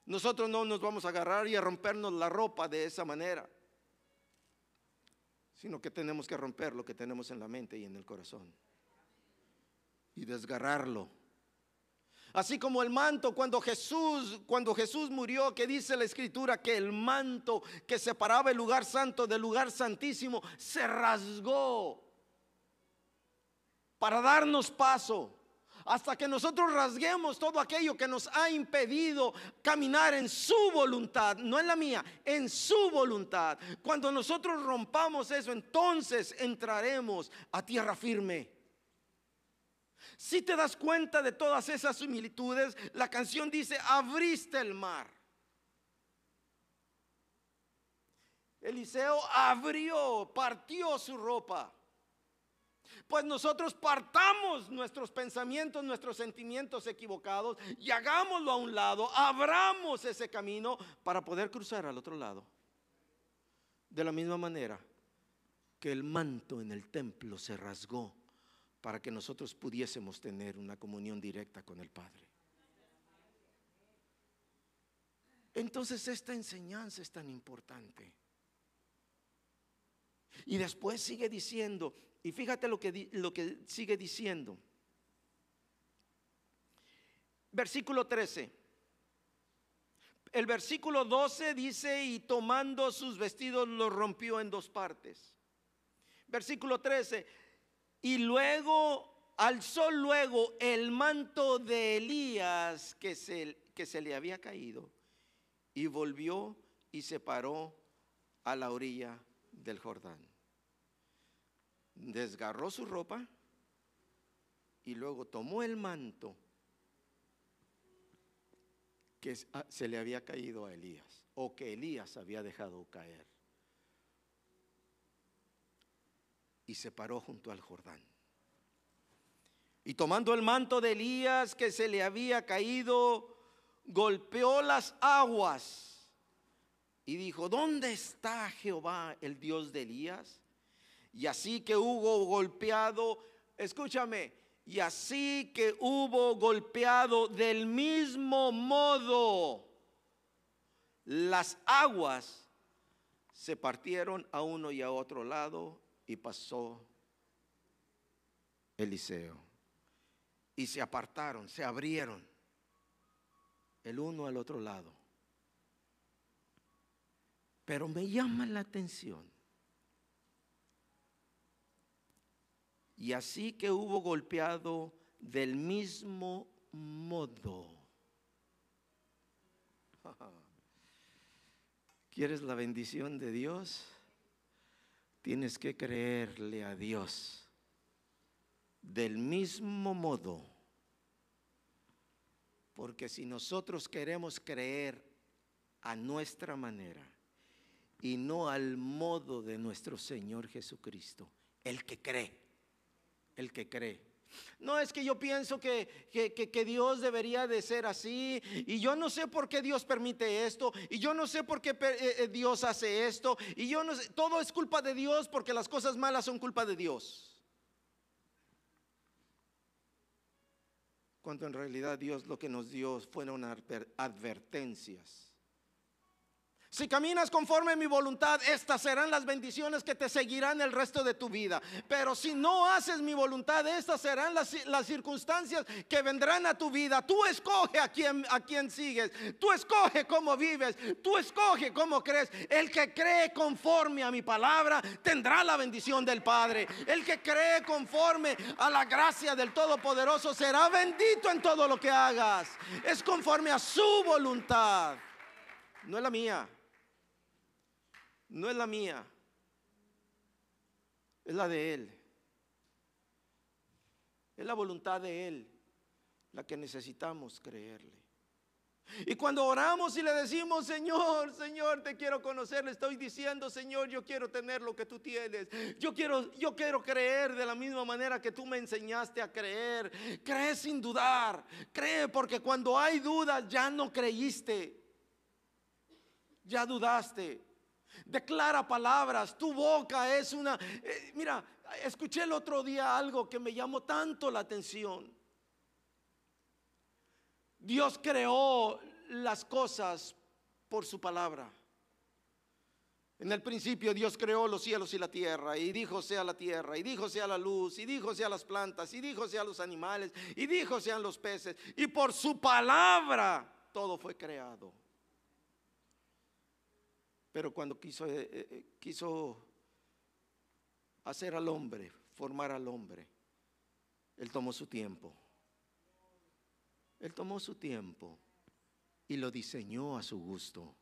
Nosotros no nos vamos a agarrar y a rompernos la ropa de esa manera, sino que tenemos que romper lo que tenemos en la mente y en el corazón y desgarrarlo. Así como el manto cuando Jesús, cuando Jesús murió, que dice la escritura que el manto que separaba el lugar santo del lugar santísimo se rasgó para darnos paso hasta que nosotros rasguemos todo aquello que nos ha impedido caminar en su voluntad, no en la mía, en su voluntad. Cuando nosotros rompamos eso, entonces entraremos a tierra firme. Si te das cuenta de todas esas similitudes, la canción dice, abriste el mar. Eliseo abrió, partió su ropa. Pues nosotros partamos nuestros pensamientos, nuestros sentimientos equivocados y hagámoslo a un lado, abramos ese camino para poder cruzar al otro lado. De la misma manera que el manto en el templo se rasgó para que nosotros pudiésemos tener una comunión directa con el Padre. Entonces esta enseñanza es tan importante. Y después sigue diciendo, y fíjate lo que, lo que sigue diciendo. Versículo 13. El versículo 12 dice, y tomando sus vestidos los rompió en dos partes. Versículo 13, y luego alzó luego el manto de Elías que se, que se le había caído y volvió y se paró a la orilla del Jordán desgarró su ropa y luego tomó el manto que ah, se le había caído a Elías o que Elías había dejado caer y se paró junto al Jordán. Y tomando el manto de Elías que se le había caído, golpeó las aguas y dijo, ¿dónde está Jehová, el Dios de Elías? Y así que hubo golpeado, escúchame, y así que hubo golpeado del mismo modo, las aguas se partieron a uno y a otro lado y pasó Eliseo. Y se apartaron, se abrieron. el uno al otro lado. Pero me llama la atención. Y así que hubo golpeado del mismo modo. ¿Quieres la bendición de Dios? Tienes que creerle a Dios. Del mismo modo. Porque si nosotros queremos creer a nuestra manera y no al modo de nuestro Señor Jesucristo, el que cree, el que cree. No es que yo pienso que, que- que- Dios debería de ser así y yo no sé por qué Dios permite esto y yo no sé por qué eh, eh, Dios hace esto y yo no sé, todo es culpa de Dios porque las cosas malas son culpa de Dios. Cuando en realidad Dios lo que nos dio fueron adver- advertencias. Si caminas conforme a mi voluntad, estas serán las bendiciones que te seguirán el resto de tu vida. Pero si no haces mi voluntad, estas serán las, las circunstancias que vendrán a tu vida. Tú escoge a quién, a quién sigues. Tú escoge cómo vives. Tú escoge cómo crees. El que cree conforme a mi palabra tendrá la bendición del Padre. El que cree conforme a la gracia del Todopoderoso será bendito en todo lo que hagas. Es conforme a su voluntad. No es la mía. No es la mía. Es la de Él. Es la voluntad de Él la que necesitamos creerle. Y cuando oramos y le decimos, Señor, Señor, te quiero conocer, le estoy diciendo, Señor, yo quiero tener lo que tú tienes. Yo quiero, yo quiero creer de la misma manera que tú me enseñaste a creer. Cree sin dudar. Cree porque cuando hay dudas ya no creíste. Ya dudaste. Declara palabras. Tu boca es una... eh, mira, escuché el otro día algo que me llamó tanto la atención. Dios creó las cosas por su palabra. En el principio Dios creó los cielos y la tierra y dijo sea la tierra y dijo sea la luz y dijo sea las plantas y dijo sea los animales y dijo sean los peces y por su palabra todo fue creado. Pero cuando quiso, eh, eh, quiso hacer al hombre, formar al hombre, Él tomó su tiempo. Él tomó su tiempo y lo diseñó a su gusto.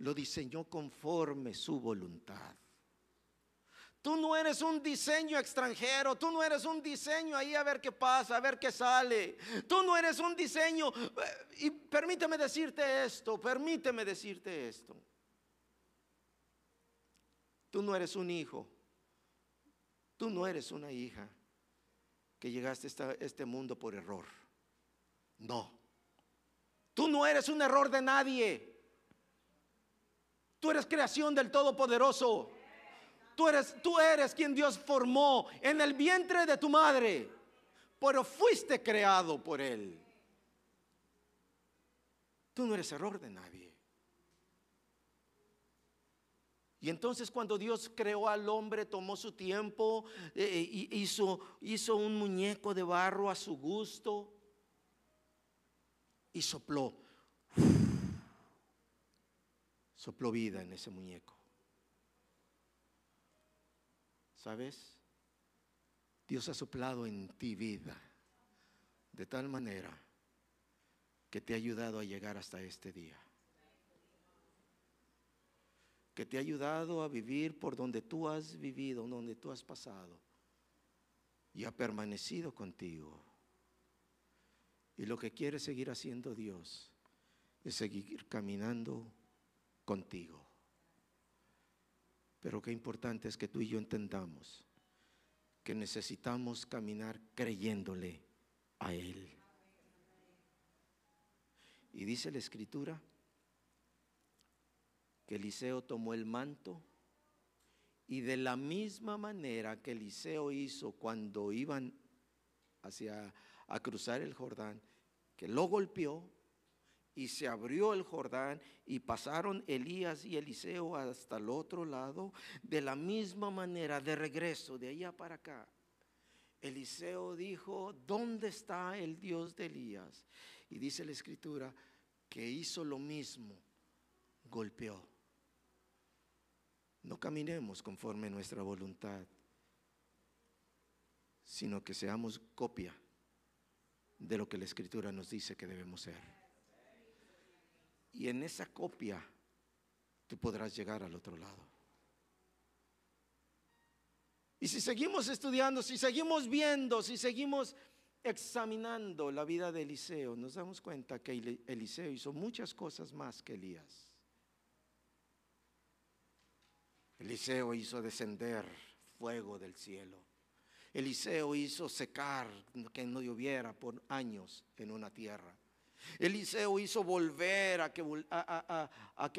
Lo diseñó conforme su voluntad. Tú no eres un diseño extranjero, tú no eres un diseño ahí a ver qué pasa, a ver qué sale. Tú no eres un diseño. eh, Y permíteme decirte esto, permíteme decirte esto. Tú no eres un hijo, tú no eres una hija que llegaste a este mundo por error. No. Tú no eres un error de nadie. Tú eres creación del Todopoderoso. Tú eres, tú eres quien Dios formó en el vientre de tu madre. Pero fuiste creado por Él. Tú no eres error de nadie. Y entonces cuando Dios creó al hombre, tomó su tiempo, eh, y hizo, hizo un muñeco de barro a su gusto y sopló. Sopló vida en ese muñeco. ¿Sabes? Dios ha soplado en ti vida de tal manera que te ha ayudado a llegar hasta este día. Que te ha ayudado a vivir por donde tú has vivido, donde tú has pasado. Y ha permanecido contigo. Y lo que quiere seguir haciendo Dios es seguir caminando contigo. Pero qué importante es que tú y yo entendamos que necesitamos caminar creyéndole a Él. Y dice la escritura que Eliseo tomó el manto y de la misma manera que Eliseo hizo cuando iban hacia a cruzar el Jordán, que lo golpeó y se abrió el Jordán y pasaron Elías y Eliseo hasta el otro lado, de la misma manera, de regreso, de allá para acá. Eliseo dijo, ¿dónde está el Dios de Elías? Y dice la escritura que hizo lo mismo, golpeó. No caminemos conforme nuestra voluntad, sino que seamos copia de lo que la escritura nos dice que debemos ser. Y en esa copia tú podrás llegar al otro lado. Y si seguimos estudiando, si seguimos viendo, si seguimos examinando la vida de Eliseo, nos damos cuenta que Eliseo hizo muchas cosas más que Elías. Eliseo hizo descender fuego del cielo. Eliseo hizo secar que no lloviera por años en una tierra. Eliseo hizo volver a que,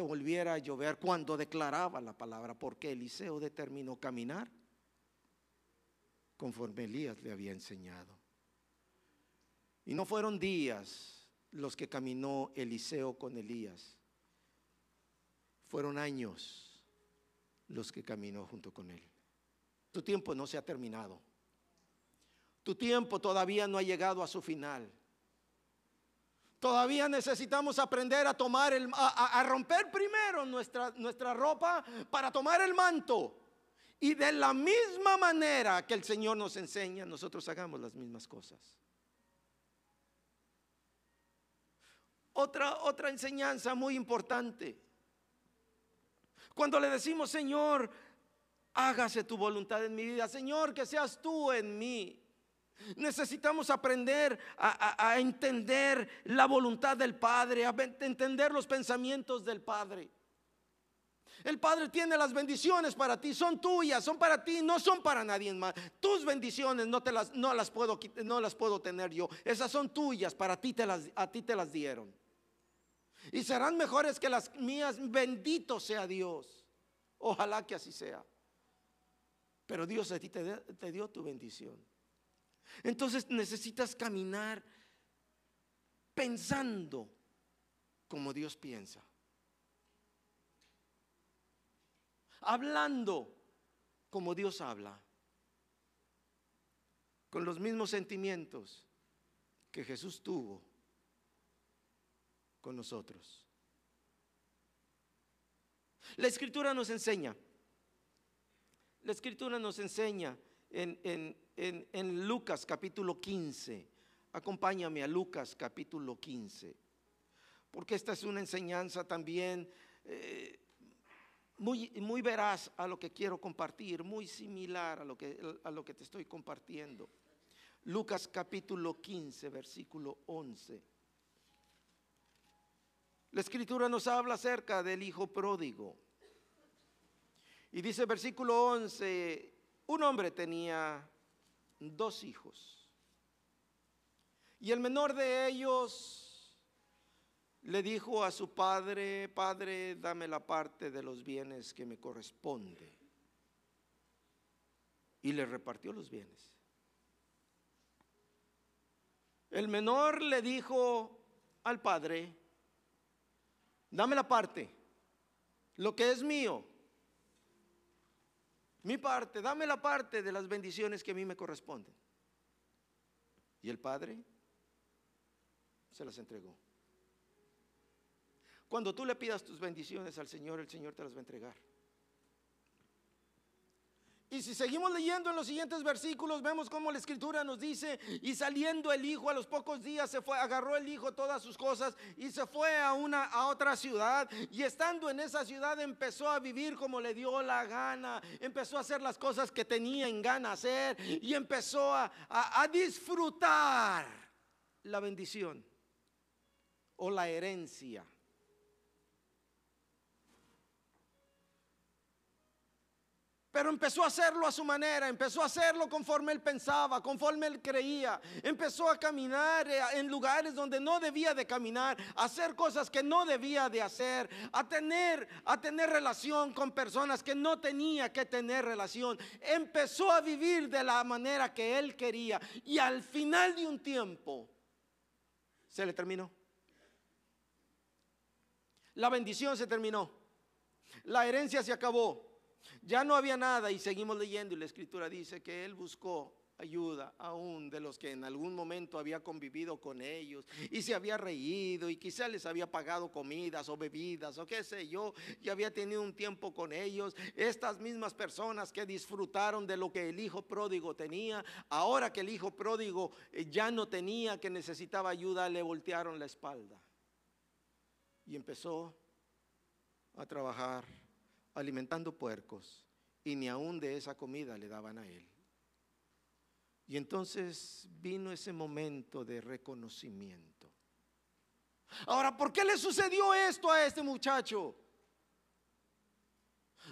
volviera a llover cuando declaraba la palabra, porque Eliseo determinó caminar conforme Elías le había enseñado. Y no fueron días los que caminó Eliseo con Elías, fueron años los que caminó junto con él. Tu tiempo no se ha terminado. Tu tiempo todavía no ha llegado a su final. Todavía necesitamos aprender a tomar el, a, romper primero nuestra, nuestra ropa para tomar el manto. Y de la misma manera que el Señor nos enseña, nosotros hagamos las mismas cosas. Otra, otra enseñanza muy importante. Cuando le decimos, Señor, hágase tu voluntad en mi vida, Señor, que seas tú en mí. Necesitamos aprender a, entender la voluntad del Padre, a entender los pensamientos del Padre. El Padre tiene las bendiciones para ti, son tuyas, son para ti, no son para nadie más. Tus bendiciones no, te las, no, las, puedo, no las puedo tener yo, esas son tuyas, para ti te las, a ti te las dieron. Y serán mejores que las mías, bendito sea Dios. Ojalá que así sea. Pero Dios a ti te, dio tu bendición. Entonces necesitas caminar pensando como Dios piensa. Hablando como Dios habla. Con los mismos sentimientos que Jesús tuvo con nosotros. La escritura nos enseña, la escritura nos enseña en, en, Lucas capítulo 15. Acompáñame a Lucas capítulo 15, porque esta es una enseñanza también eh, muy, muy veraz a lo que quiero compartir, muy similar a lo, que, a lo que te estoy compartiendo. Lucas capítulo 15, versículo 11. La escritura nos habla acerca del hijo pródigo. Y dice versículo 11, un hombre tenía dos hijos. Y el menor de ellos le dijo a su padre, Padre, dame la parte de los bienes que me corresponde. Y le repartió los bienes. El menor le dijo al padre, dame la parte, lo que es mío, mi parte, dame la parte de las bendiciones que a mí me corresponden. Y el Padre se las entregó. Cuando tú le pidas tus bendiciones al Señor, el Señor te las va a entregar. Y si seguimos leyendo en los siguientes versículos, vemos cómo la escritura nos dice, y saliendo el hijo a los pocos días se fue, agarró el hijo todas sus cosas y se fue a una a otra ciudad. Y estando en esa ciudad empezó a vivir como le dio la gana, empezó a hacer las cosas que tenía en gana hacer y empezó a, a disfrutar la bendición o la herencia Pero empezó a hacerlo a su manera, empezó a hacerlo conforme él pensaba, conforme él creía. Empezó a caminar eh, en lugares donde no debía de caminar, a hacer cosas que no debía de hacer, a tener, a tener relación con personas que no tenía que tener relación. Empezó a vivir de la manera que él quería y al final de un tiempo se le terminó. La bendición se terminó. La herencia se acabó. Ya no había nada y seguimos leyendo y la escritura dice que él buscó ayuda aún de los que en algún momento había convivido con ellos y se había reído y quizá les había pagado comidas o bebidas o qué sé yo, y había tenido un tiempo con ellos. Estas mismas personas que disfrutaron de lo que el hijo pródigo tenía, ahora que el hijo pródigo eh, ya no tenía, que necesitaba ayuda, le voltearon la espalda. Y empezó a trabajar alimentando puercos y ni aún de esa comida le daban a él. Y entonces vino ese momento de reconocimiento. Ahora, ¿por qué le sucedió esto a este muchacho?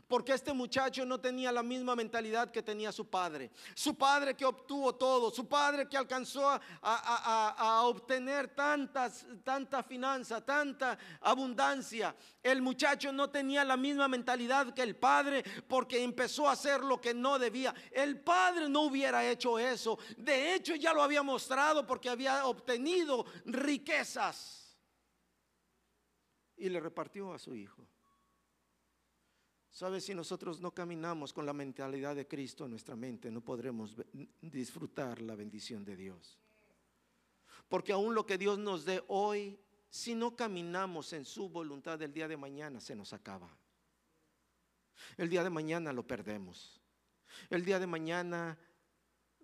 Porque este muchacho no tenía la misma mentalidad que tenía su padre. Su padre que obtuvo todo, su padre que alcanzó a, obtener tantas, tanta finanza, tanta abundancia. El muchacho no tenía la misma mentalidad que el padre porque empezó a hacer lo que no debía. El padre no hubiera hecho eso. De hecho, ya lo había mostrado porque había obtenido riquezas. Y le repartió a su hijo. ¿Sabes? Si nosotros no caminamos con la mentalidad de Cristo en nuestra mente, no podremos disfrutar la bendición de Dios. Porque aún lo que Dios nos dé hoy, si no caminamos en su voluntad el día de mañana, se nos acaba. El día de mañana lo perdemos. El día de mañana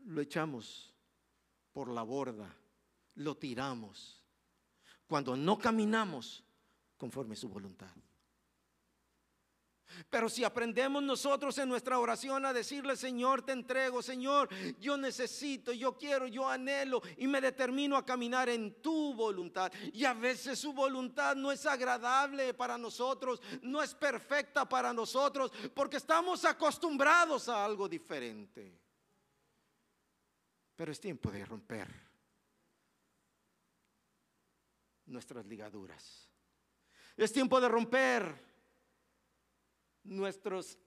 lo echamos por la borda, lo tiramos. Cuando no caminamos conforme su voluntad. Pero si aprendemos nosotros en nuestra oración a decirle, Señor, te entrego, Señor, yo necesito, yo quiero, yo anhelo y me determino a caminar en tu voluntad. Y a veces su voluntad no es agradable para nosotros, no es perfecta para nosotros, porque estamos acostumbrados a algo diferente. Pero es tiempo de romper nuestras ligaduras. Es tiempo de romper nuestros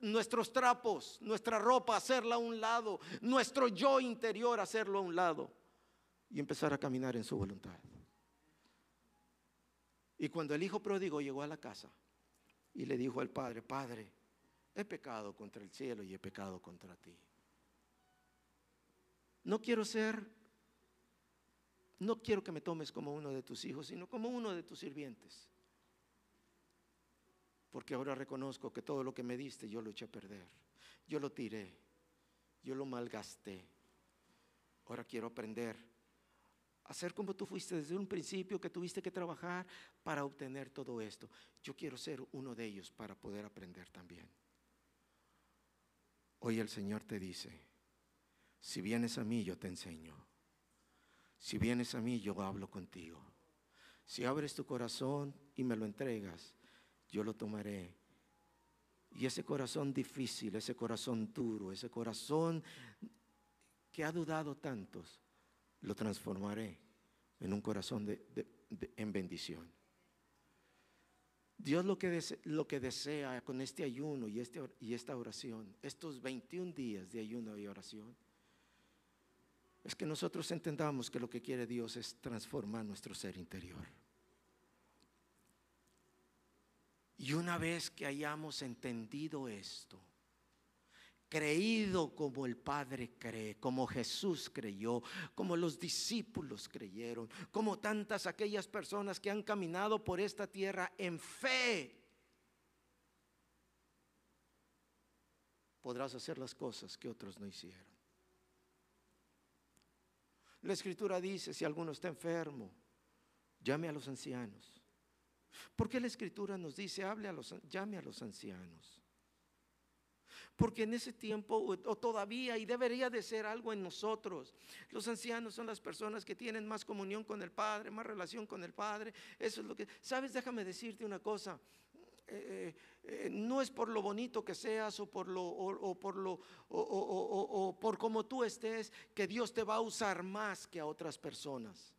nuestros trapos, nuestra ropa, hacerla a un lado, nuestro yo interior, hacerlo a un lado y empezar a caminar en su voluntad. Y cuando el hijo pródigo llegó a la casa y le dijo al padre, Padre, he pecado contra el cielo y he pecado contra ti. No quiero ser, no quiero que me tomes como uno de tus hijos, sino como uno de tus sirvientes porque ahora reconozco que todo lo que me diste yo lo eché a perder. Yo lo tiré, yo lo malgasté. Ahora quiero aprender a ser como tú fuiste desde un principio, que tuviste que trabajar para obtener todo esto. Yo quiero ser uno de ellos para poder aprender también. Hoy el Señor te dice, si vienes a mí yo te enseño. Si vienes a mí yo hablo contigo. Si abres tu corazón y me lo entregas, yo lo tomaré. Y ese corazón difícil, ese corazón duro, ese corazón que ha dudado tantos, lo transformaré en un corazón de, en bendición. Dios lo que, desea, lo que desea con este ayuno y, este, y esta oración, estos 21 días de ayuno y oración, es que nosotros entendamos que lo que quiere Dios es transformar nuestro ser interior. Y una vez que hayamos entendido esto, creído como el Padre cree, como Jesús creyó, como los discípulos creyeron, como tantas aquellas personas que han caminado por esta tierra en fe, podrás hacer las cosas que otros no hicieron. La escritura dice, si alguno está enfermo, llame a los ancianos porque la escritura nos dice, a los, llame a los ancianos? Porque en ese tiempo, o todavía, y debería de ser algo en nosotros, los ancianos son las personas que tienen más comunión con el Padre, más relación con el Padre. Eso es lo que, sabes, déjame decirte una cosa. Eh, eh, no es por lo bonito que seas o por lo o, por lo o, por como tú estés que Dios te va a usar más que a otras personas.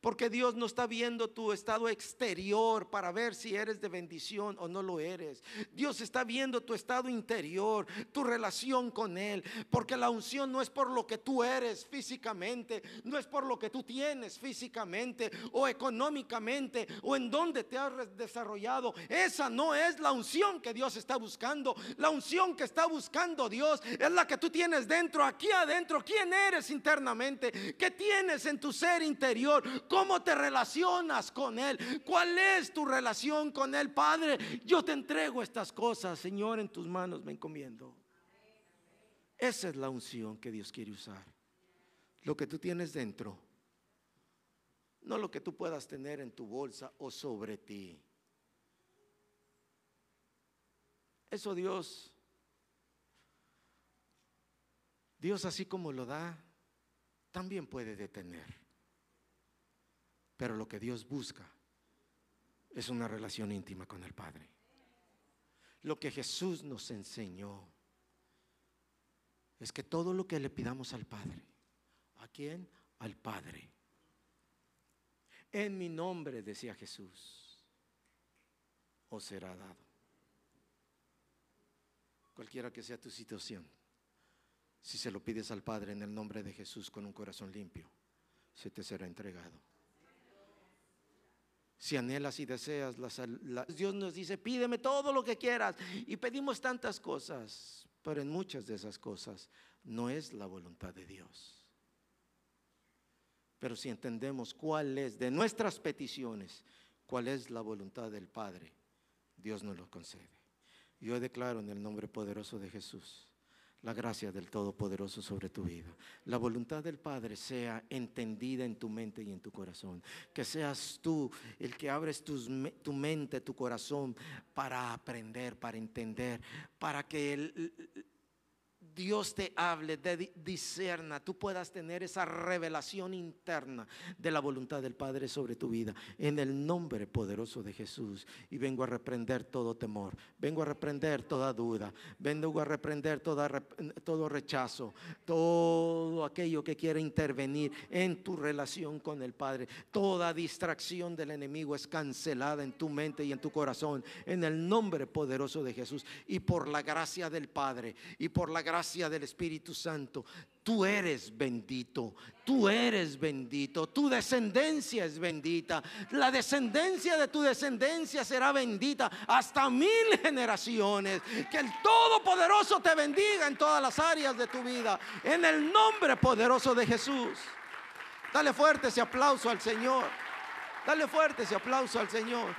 Porque Dios no está viendo tu estado exterior para ver si eres de bendición o no lo eres. Dios está viendo tu estado interior, tu relación con Él. Porque la unción no es por lo que tú eres físicamente, no es por lo que tú tienes físicamente o económicamente o en donde te has desarrollado. Esa no es la unción que Dios está buscando. La unción que está buscando Dios es la que tú tienes dentro, aquí adentro. ¿Quién eres internamente? ¿Qué tienes en tu ser interior? ¿Cómo te relacionas con Él? ¿Cuál es tu relación con Él, Padre? Yo te entrego estas cosas, Señor, en tus manos me encomiendo. Esa es la unción que Dios quiere usar. Lo que tú tienes dentro, no lo que tú puedas tener en tu bolsa o sobre ti. Eso Dios, Dios así como lo da, también puede detener. Pero lo que Dios busca es una relación íntima con el Padre. Lo que Jesús nos enseñó es que todo lo que le pidamos al Padre, ¿a quién? Al Padre. En mi nombre, decía Jesús, os será dado. Cualquiera que sea tu situación, si se lo pides al Padre en el nombre de Jesús con un corazón limpio, se te será entregado si anhelas y deseas, Dios nos dice, pídeme todo lo que quieras. Y pedimos tantas cosas, pero en muchas de esas cosas no es la voluntad de Dios. Pero si entendemos cuál es de nuestras peticiones, cuál es la voluntad del Padre, Dios nos lo concede. Yo declaro en el nombre poderoso de Jesús la gracia del Todopoderoso sobre tu vida. La voluntad del Padre sea entendida en tu mente y en tu corazón. Que seas tú el que abres tu mente, tu corazón para aprender, para entender, para que el, Dios te hable, de discerna, tú puedas tener esa revelación interna de la voluntad del Padre sobre tu vida. En el nombre poderoso de Jesús. Y vengo a reprender todo temor, vengo a reprender toda duda, vengo a reprender todo rechazo, todo aquello que quiere intervenir en tu relación con el Padre. Toda distracción del enemigo es cancelada en tu mente y en tu corazón. En el nombre poderoso de Jesús. Y por la gracia del Padre y por la gracia del Espíritu Santo, tú eres bendito, tú eres bendito, tu descendencia es bendita, la descendencia de tu descendencia será bendita hasta mil generaciones. Que el Todopoderoso te bendiga en todas las áreas de tu vida, en el nombre poderoso de Jesús. Dale fuerte ese aplauso al Señor. Dale fuerte ese aplauso al Señor.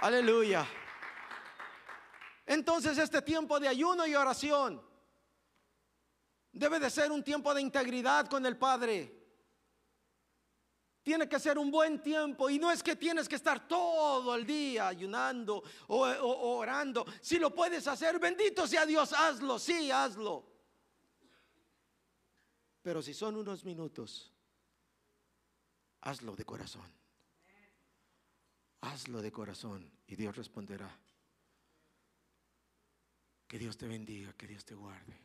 Aleluya. Entonces este tiempo de ayuno y oración debe de ser un tiempo de integridad con el Padre. Tiene que ser un buen tiempo y no es que tienes que estar todo el día ayunando o, orando. Si lo puedes hacer, bendito sea Dios, hazlo, sí, hazlo. Pero si son unos minutos, hazlo de corazón. Hazlo de corazón y Dios responderá. Que Dios te bendiga, que Dios te guarde.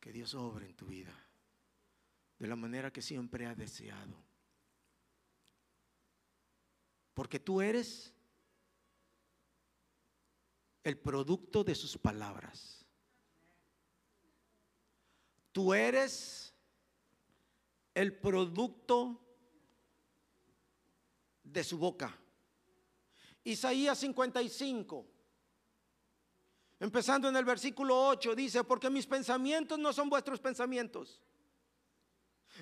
Que Dios obre en tu vida de la manera que siempre ha deseado. Porque tú eres el producto de sus palabras. Tú eres el producto de su boca. Isaías 55 Empezando en el versículo 8, dice, porque mis pensamientos no son vuestros pensamientos,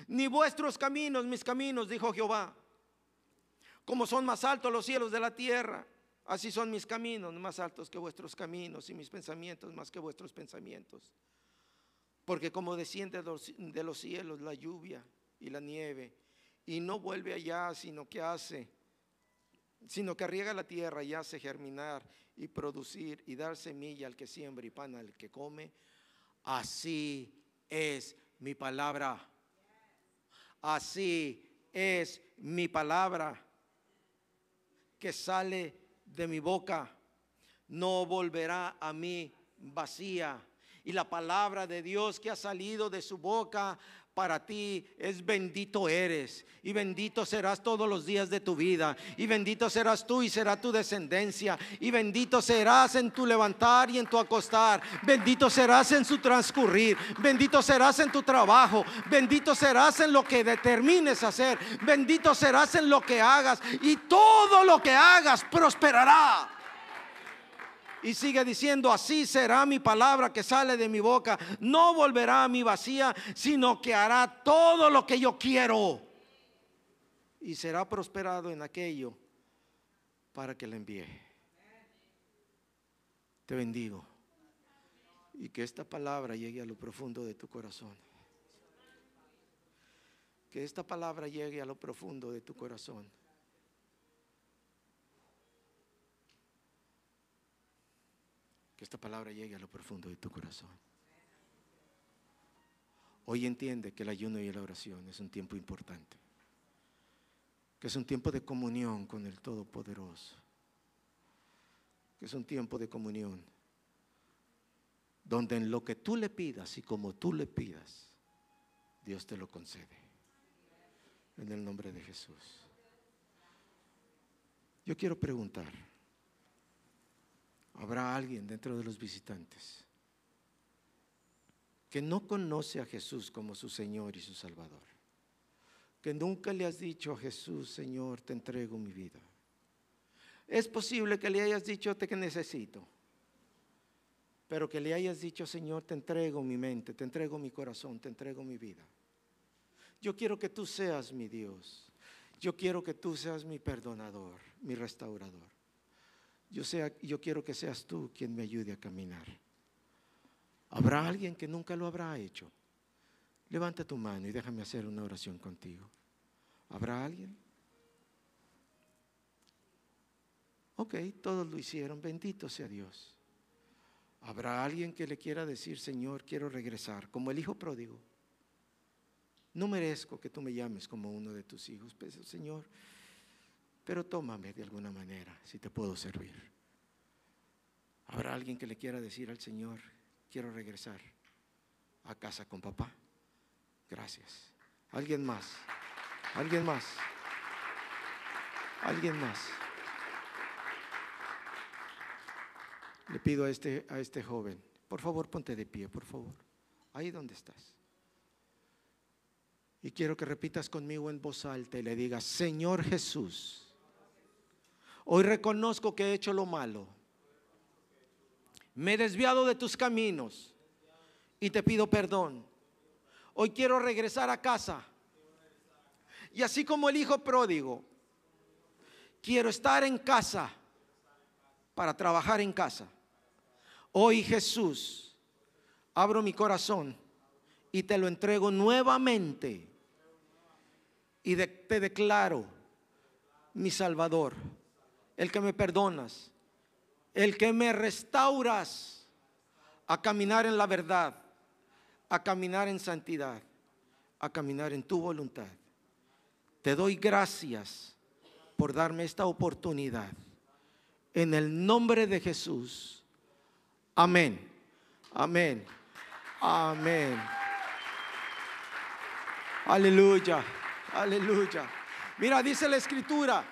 ni vuestros caminos mis caminos, dijo Jehová. Como son más altos los cielos de la tierra, así son mis caminos más altos que vuestros caminos y mis pensamientos más que vuestros pensamientos. Porque como desciende de los cielos la lluvia y la nieve, y no vuelve allá, sino que hace, sino que riega la tierra y hace germinar y producir y dar semilla al que siembra y pan al que come. Así es mi palabra. Así es mi palabra que sale de mi boca. No volverá a mí vacía Y la palabra de Dios que ha salido de su boca para ti es bendito eres y bendito serás todos los días de tu vida y bendito serás tú y será tu descendencia y bendito serás en tu levantar y en tu acostar, bendito serás en su transcurrir, bendito serás en tu trabajo, bendito serás en lo que determines hacer, bendito serás en lo que hagas y todo lo que hagas prosperará. Y sigue diciendo, así será mi palabra que sale de mi boca. No volverá a mi vacía, sino que hará todo lo que yo quiero. Y será prosperado en aquello para que le envíe. Te bendigo. Y que esta palabra llegue a lo profundo de tu corazón. Que esta palabra llegue a lo profundo de tu corazón. Esta palabra llegue a lo profundo de tu corazón. Hoy entiende que el ayuno y la oración es un tiempo importante. Que es un tiempo de comunión con el Todopoderoso. Que es un tiempo de comunión. Donde en lo que tú le pidas y como tú le pidas, Dios te lo concede. En el nombre de Jesús. Yo quiero preguntar. Habrá alguien dentro de los visitantes que no conoce a Jesús como su Señor y su Salvador. Que nunca le has dicho a Jesús, Señor, te entrego mi vida. Es posible que le hayas dicho, te que necesito. Pero que le hayas dicho, Señor, te entrego mi mente, te entrego mi corazón, te entrego mi vida. Yo quiero que tú seas mi Dios. Yo quiero que tú seas mi perdonador, mi restaurador. Yo, yo quiero que seas tú quien me ayude a caminar. ¿Habrá alguien que nunca lo habrá hecho? Levanta tu mano y déjame hacer una oración contigo. ¿Habrá alguien? Ok, todos lo hicieron. Bendito sea Dios. ¿Habrá alguien que le quiera decir, Señor, quiero regresar, como el hijo pródigo? No merezco que tú me llames como uno de tus hijos, pero Señor, pero tómame de alguna manera si te puedo servir. ¿Habrá alguien que le quiera decir al Señor, quiero regresar a casa con papá? Gracias. ¿Alguien más? ¿Alguien más? ¿Alguien más? Le pido a este, a este joven, por favor ponte de pie, por favor. Ahí donde estás. Y quiero que repitas conmigo en voz alta y le digas, Señor Jesús, hoy reconozco que he hecho lo malo. Me he desviado de tus caminos y te pido perdón. Hoy quiero regresar a casa. Y así como el hijo pródigo, quiero estar en casa para trabajar en casa. Hoy Jesús, abro mi corazón y te lo entrego nuevamente y te declaro mi Salvador, el que me perdonas, el que me restauras a caminar en la verdad, a caminar en santidad, a caminar en tu voluntad. Te doy gracias por darme esta oportunidad. En el nombre de Jesús. Amén. Amén. Amén. Aleluya. Aleluya. Mira, dice la escritura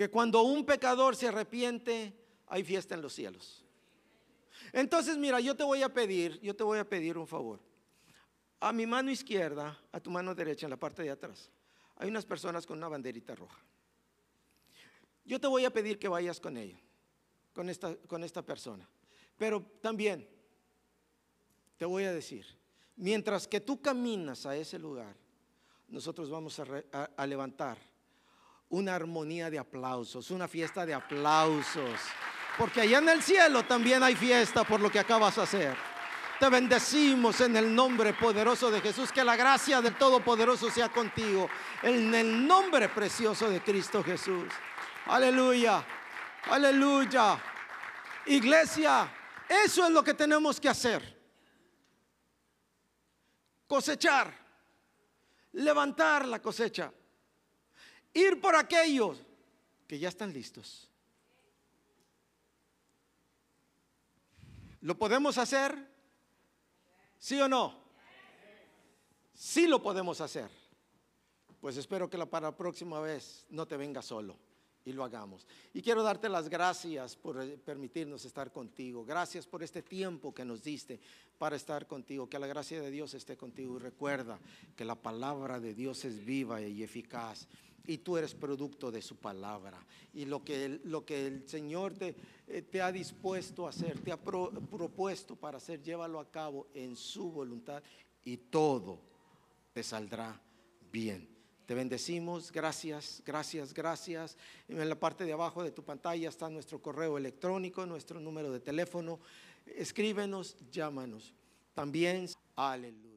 que cuando un pecador se arrepiente, hay fiesta en los cielos. Entonces, mira, yo te voy a pedir, yo te voy a pedir un favor. A mi mano izquierda, a tu mano derecha, en la parte de atrás, hay unas personas con una banderita roja. Yo te voy a pedir que vayas con ella, con esta, con esta persona. Pero también te voy a decir, mientras que tú caminas a ese lugar, nosotros vamos a, levantar una armonía de aplausos, una fiesta de aplausos. Porque allá en el cielo también hay fiesta por lo que acabas de hacer. Te bendecimos en el nombre poderoso de Jesús. Que la gracia del Todopoderoso sea contigo. En el nombre precioso de Cristo Jesús. Aleluya. Aleluya. Iglesia, eso es lo que tenemos que hacer. Cosechar. Levantar la cosecha. Ir por aquellos que ya están listos. ¿Lo podemos hacer? ¿Sí o no? Sí lo podemos hacer. Pues espero que la para la próxima vez no te venga solo y lo hagamos. Y quiero darte las gracias por eh, permitirnos estar contigo. Gracias por este tiempo que nos diste para estar contigo. Que la gracia de Dios esté contigo. Y recuerda que la palabra de Dios es viva y eficaz. Y tú eres producto de su palabra. Y lo que lo que el Señor te, eh, te ha dispuesto a hacer, te ha pro- propuesto para hacer, llévalo a cabo en su voluntad. Y todo te saldrá bien. Te bendecimos, gracias, gracias, gracias. En la parte de abajo de tu pantalla está nuestro correo electrónico, nuestro número de teléfono. Escríbenos, llámanos. También, aleluya.